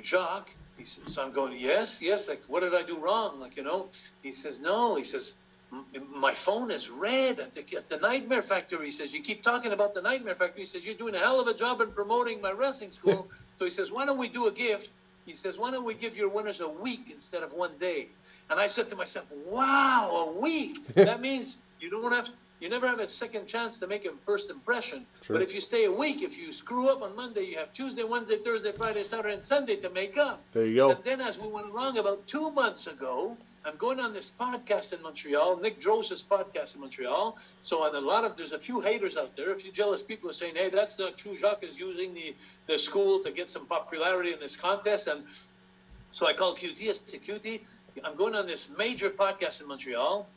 Jacques, he says, so I'm going, yes, yes, like, what did I do wrong? Like, you know, he says, no, he says, my phone is red at the, at the Nightmare Factory. He says, you keep talking about the Nightmare Factory. He says, you're doing a hell of a job in promoting my wrestling school. [LAUGHS] So he says, why don't we do a gift? He says, why don't we give your winners a week instead of one day? And I said to myself, wow, a week. [LAUGHS] that means you don't have you never have a second chance to make a first impression. True. But if you stay a week, if you screw up on Monday, you have Tuesday, Wednesday, Thursday, Friday, Saturday, and Sunday to make up. There you go. And then as we went along about two months ago, I'm going on this podcast in Montreal, Nick Drose's podcast in Montreal. So, on a lot of there's a few haters out there, a few jealous people are saying, "Hey, that's not true. Jacques is using the the school to get some popularity in this contest." And so I called QT. I said, "QT, I'm going on this major podcast in Montreal.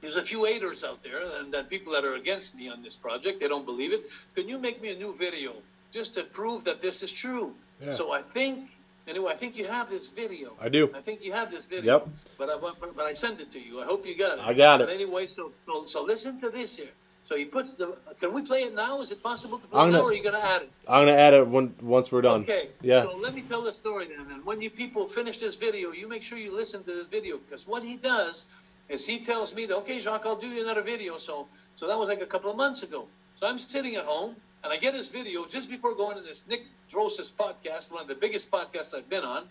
There's a few haters out there, and then people that are against me on this project. They don't believe it. Can you make me a new video just to prove that this is true?" Yeah. So I think Anyway, I think you have this video. I do. I think you have this video. Yep. But I but, but I sent it to you. I hope you got it. I got it. But anyway, so, so so listen to this here. So he puts the. Can we play it now? Is it possible to play gonna, it now, or are you going to add it? I'm going to add it when, once we're done. Okay. Yeah. So let me tell the story then. And when you people finish this video, you make sure you listen to this video because what he does is he tells me that okay, Jacques, I'll do you another video. So so that was like a couple of months ago. So I'm sitting at home and I get his video just before going to this Nick Drosis podcast, one of the biggest podcasts I've been on.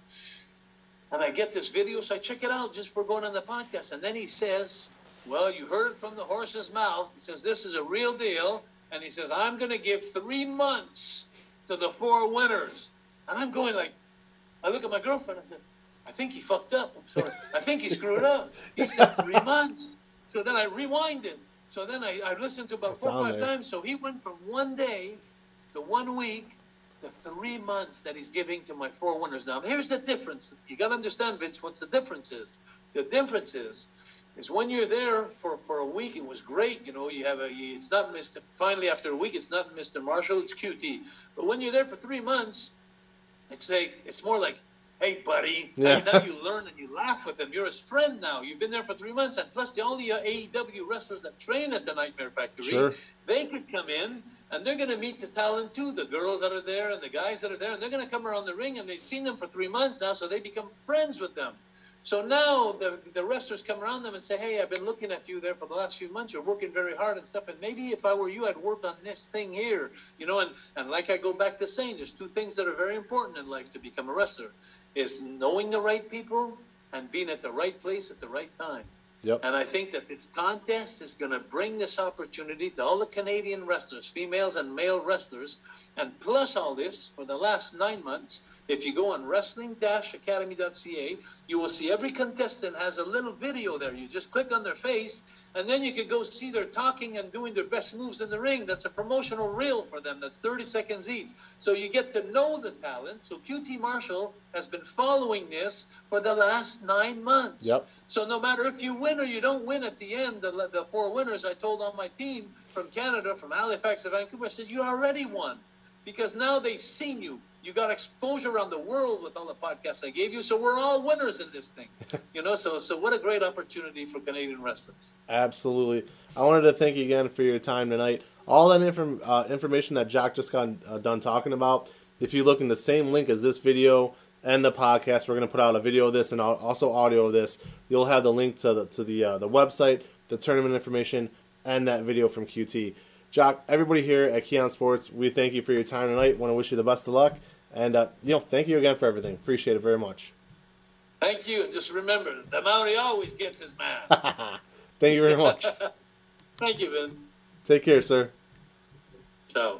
And I get this video, so I check it out just for going on the podcast. And then he says, Well, you heard it from the horse's mouth. He says, This is a real deal. And he says, I'm going to give three months to the four winners. And I'm going like, I look at my girlfriend and I said, I think he fucked up. I'm sorry. I think he screwed up. He said three [LAUGHS] months. So then I rewind it. So then I, I listened to about That's four or five there. times. So he went from one day to one week to three months that he's giving to my four winners. Now, here's the difference. You got to understand, Vince, what's the difference is. The difference is, is when you're there for, for a week, it was great. You know, you have a, it's not Mr. Finally, after a week, it's not Mr. Marshall, it's QT. But when you're there for three months, it's like, it's more like, hey, buddy. Yeah. Now you [LAUGHS] learn and you laugh with them. You're his friend now. You've been there for three months. And plus, the only uh, AEW wrestlers that train at the Nightmare Factory, Sure. they could come in and they're going to meet the talent too, the girls that are there and the guys that are there. And they're going to come around the ring and they've seen them for three months now, so they become friends with them. So now the, the wrestlers come around them and say, Hey, I've been looking at you there for the last few months. You're working very hard and stuff. And maybe if I were you, I'd work on this thing here. You know, and, and like I go back to saying, there's two things that are very important in life to become a wrestler is knowing the right people and being at the right place at the right time. Yep. And I think that this contest is going to bring this opportunity to all the Canadian wrestlers, females and male wrestlers. And plus all this, for the last nine months, if you go on wrestling-academy.ca, you will see every contestant has a little video there. You just click on their face, and then you can go see their talking and doing their best moves in the ring. That's a promotional reel for them. That's 30 seconds each. So you get to know the talent. So QT Marshall has been following this for the last nine months. Yep. So no matter if you win or you don't win at the end, the, the four winners I told on my team from Canada, from Halifax to Vancouver, I said, you already won. Because now they've seen you. You got exposure around the world with all the podcasts I gave you. So we're all winners in this thing. [LAUGHS] you know, so so what a great opportunity for Canadian wrestlers. Absolutely. I wanted to thank you again for your time tonight. All that inform, uh, information that Jacques just got uh, done talking about, if you look in the same link as this video and the podcast, we're going to put out a video of this and al- also audio of this. You'll have the link to the to the uh, the website, the tournament information, and that video from QT. Jacques, everybody here at Keon Sports, we thank you for your time tonight. Want to wish you the best of luck, and uh, you know, thank you again for everything. Appreciate it very much. Thank you. And just remember, the Mountie always gets his man. [LAUGHS] Thank you very much. [LAUGHS] Thank you, Vince. Take care, sir. Ciao.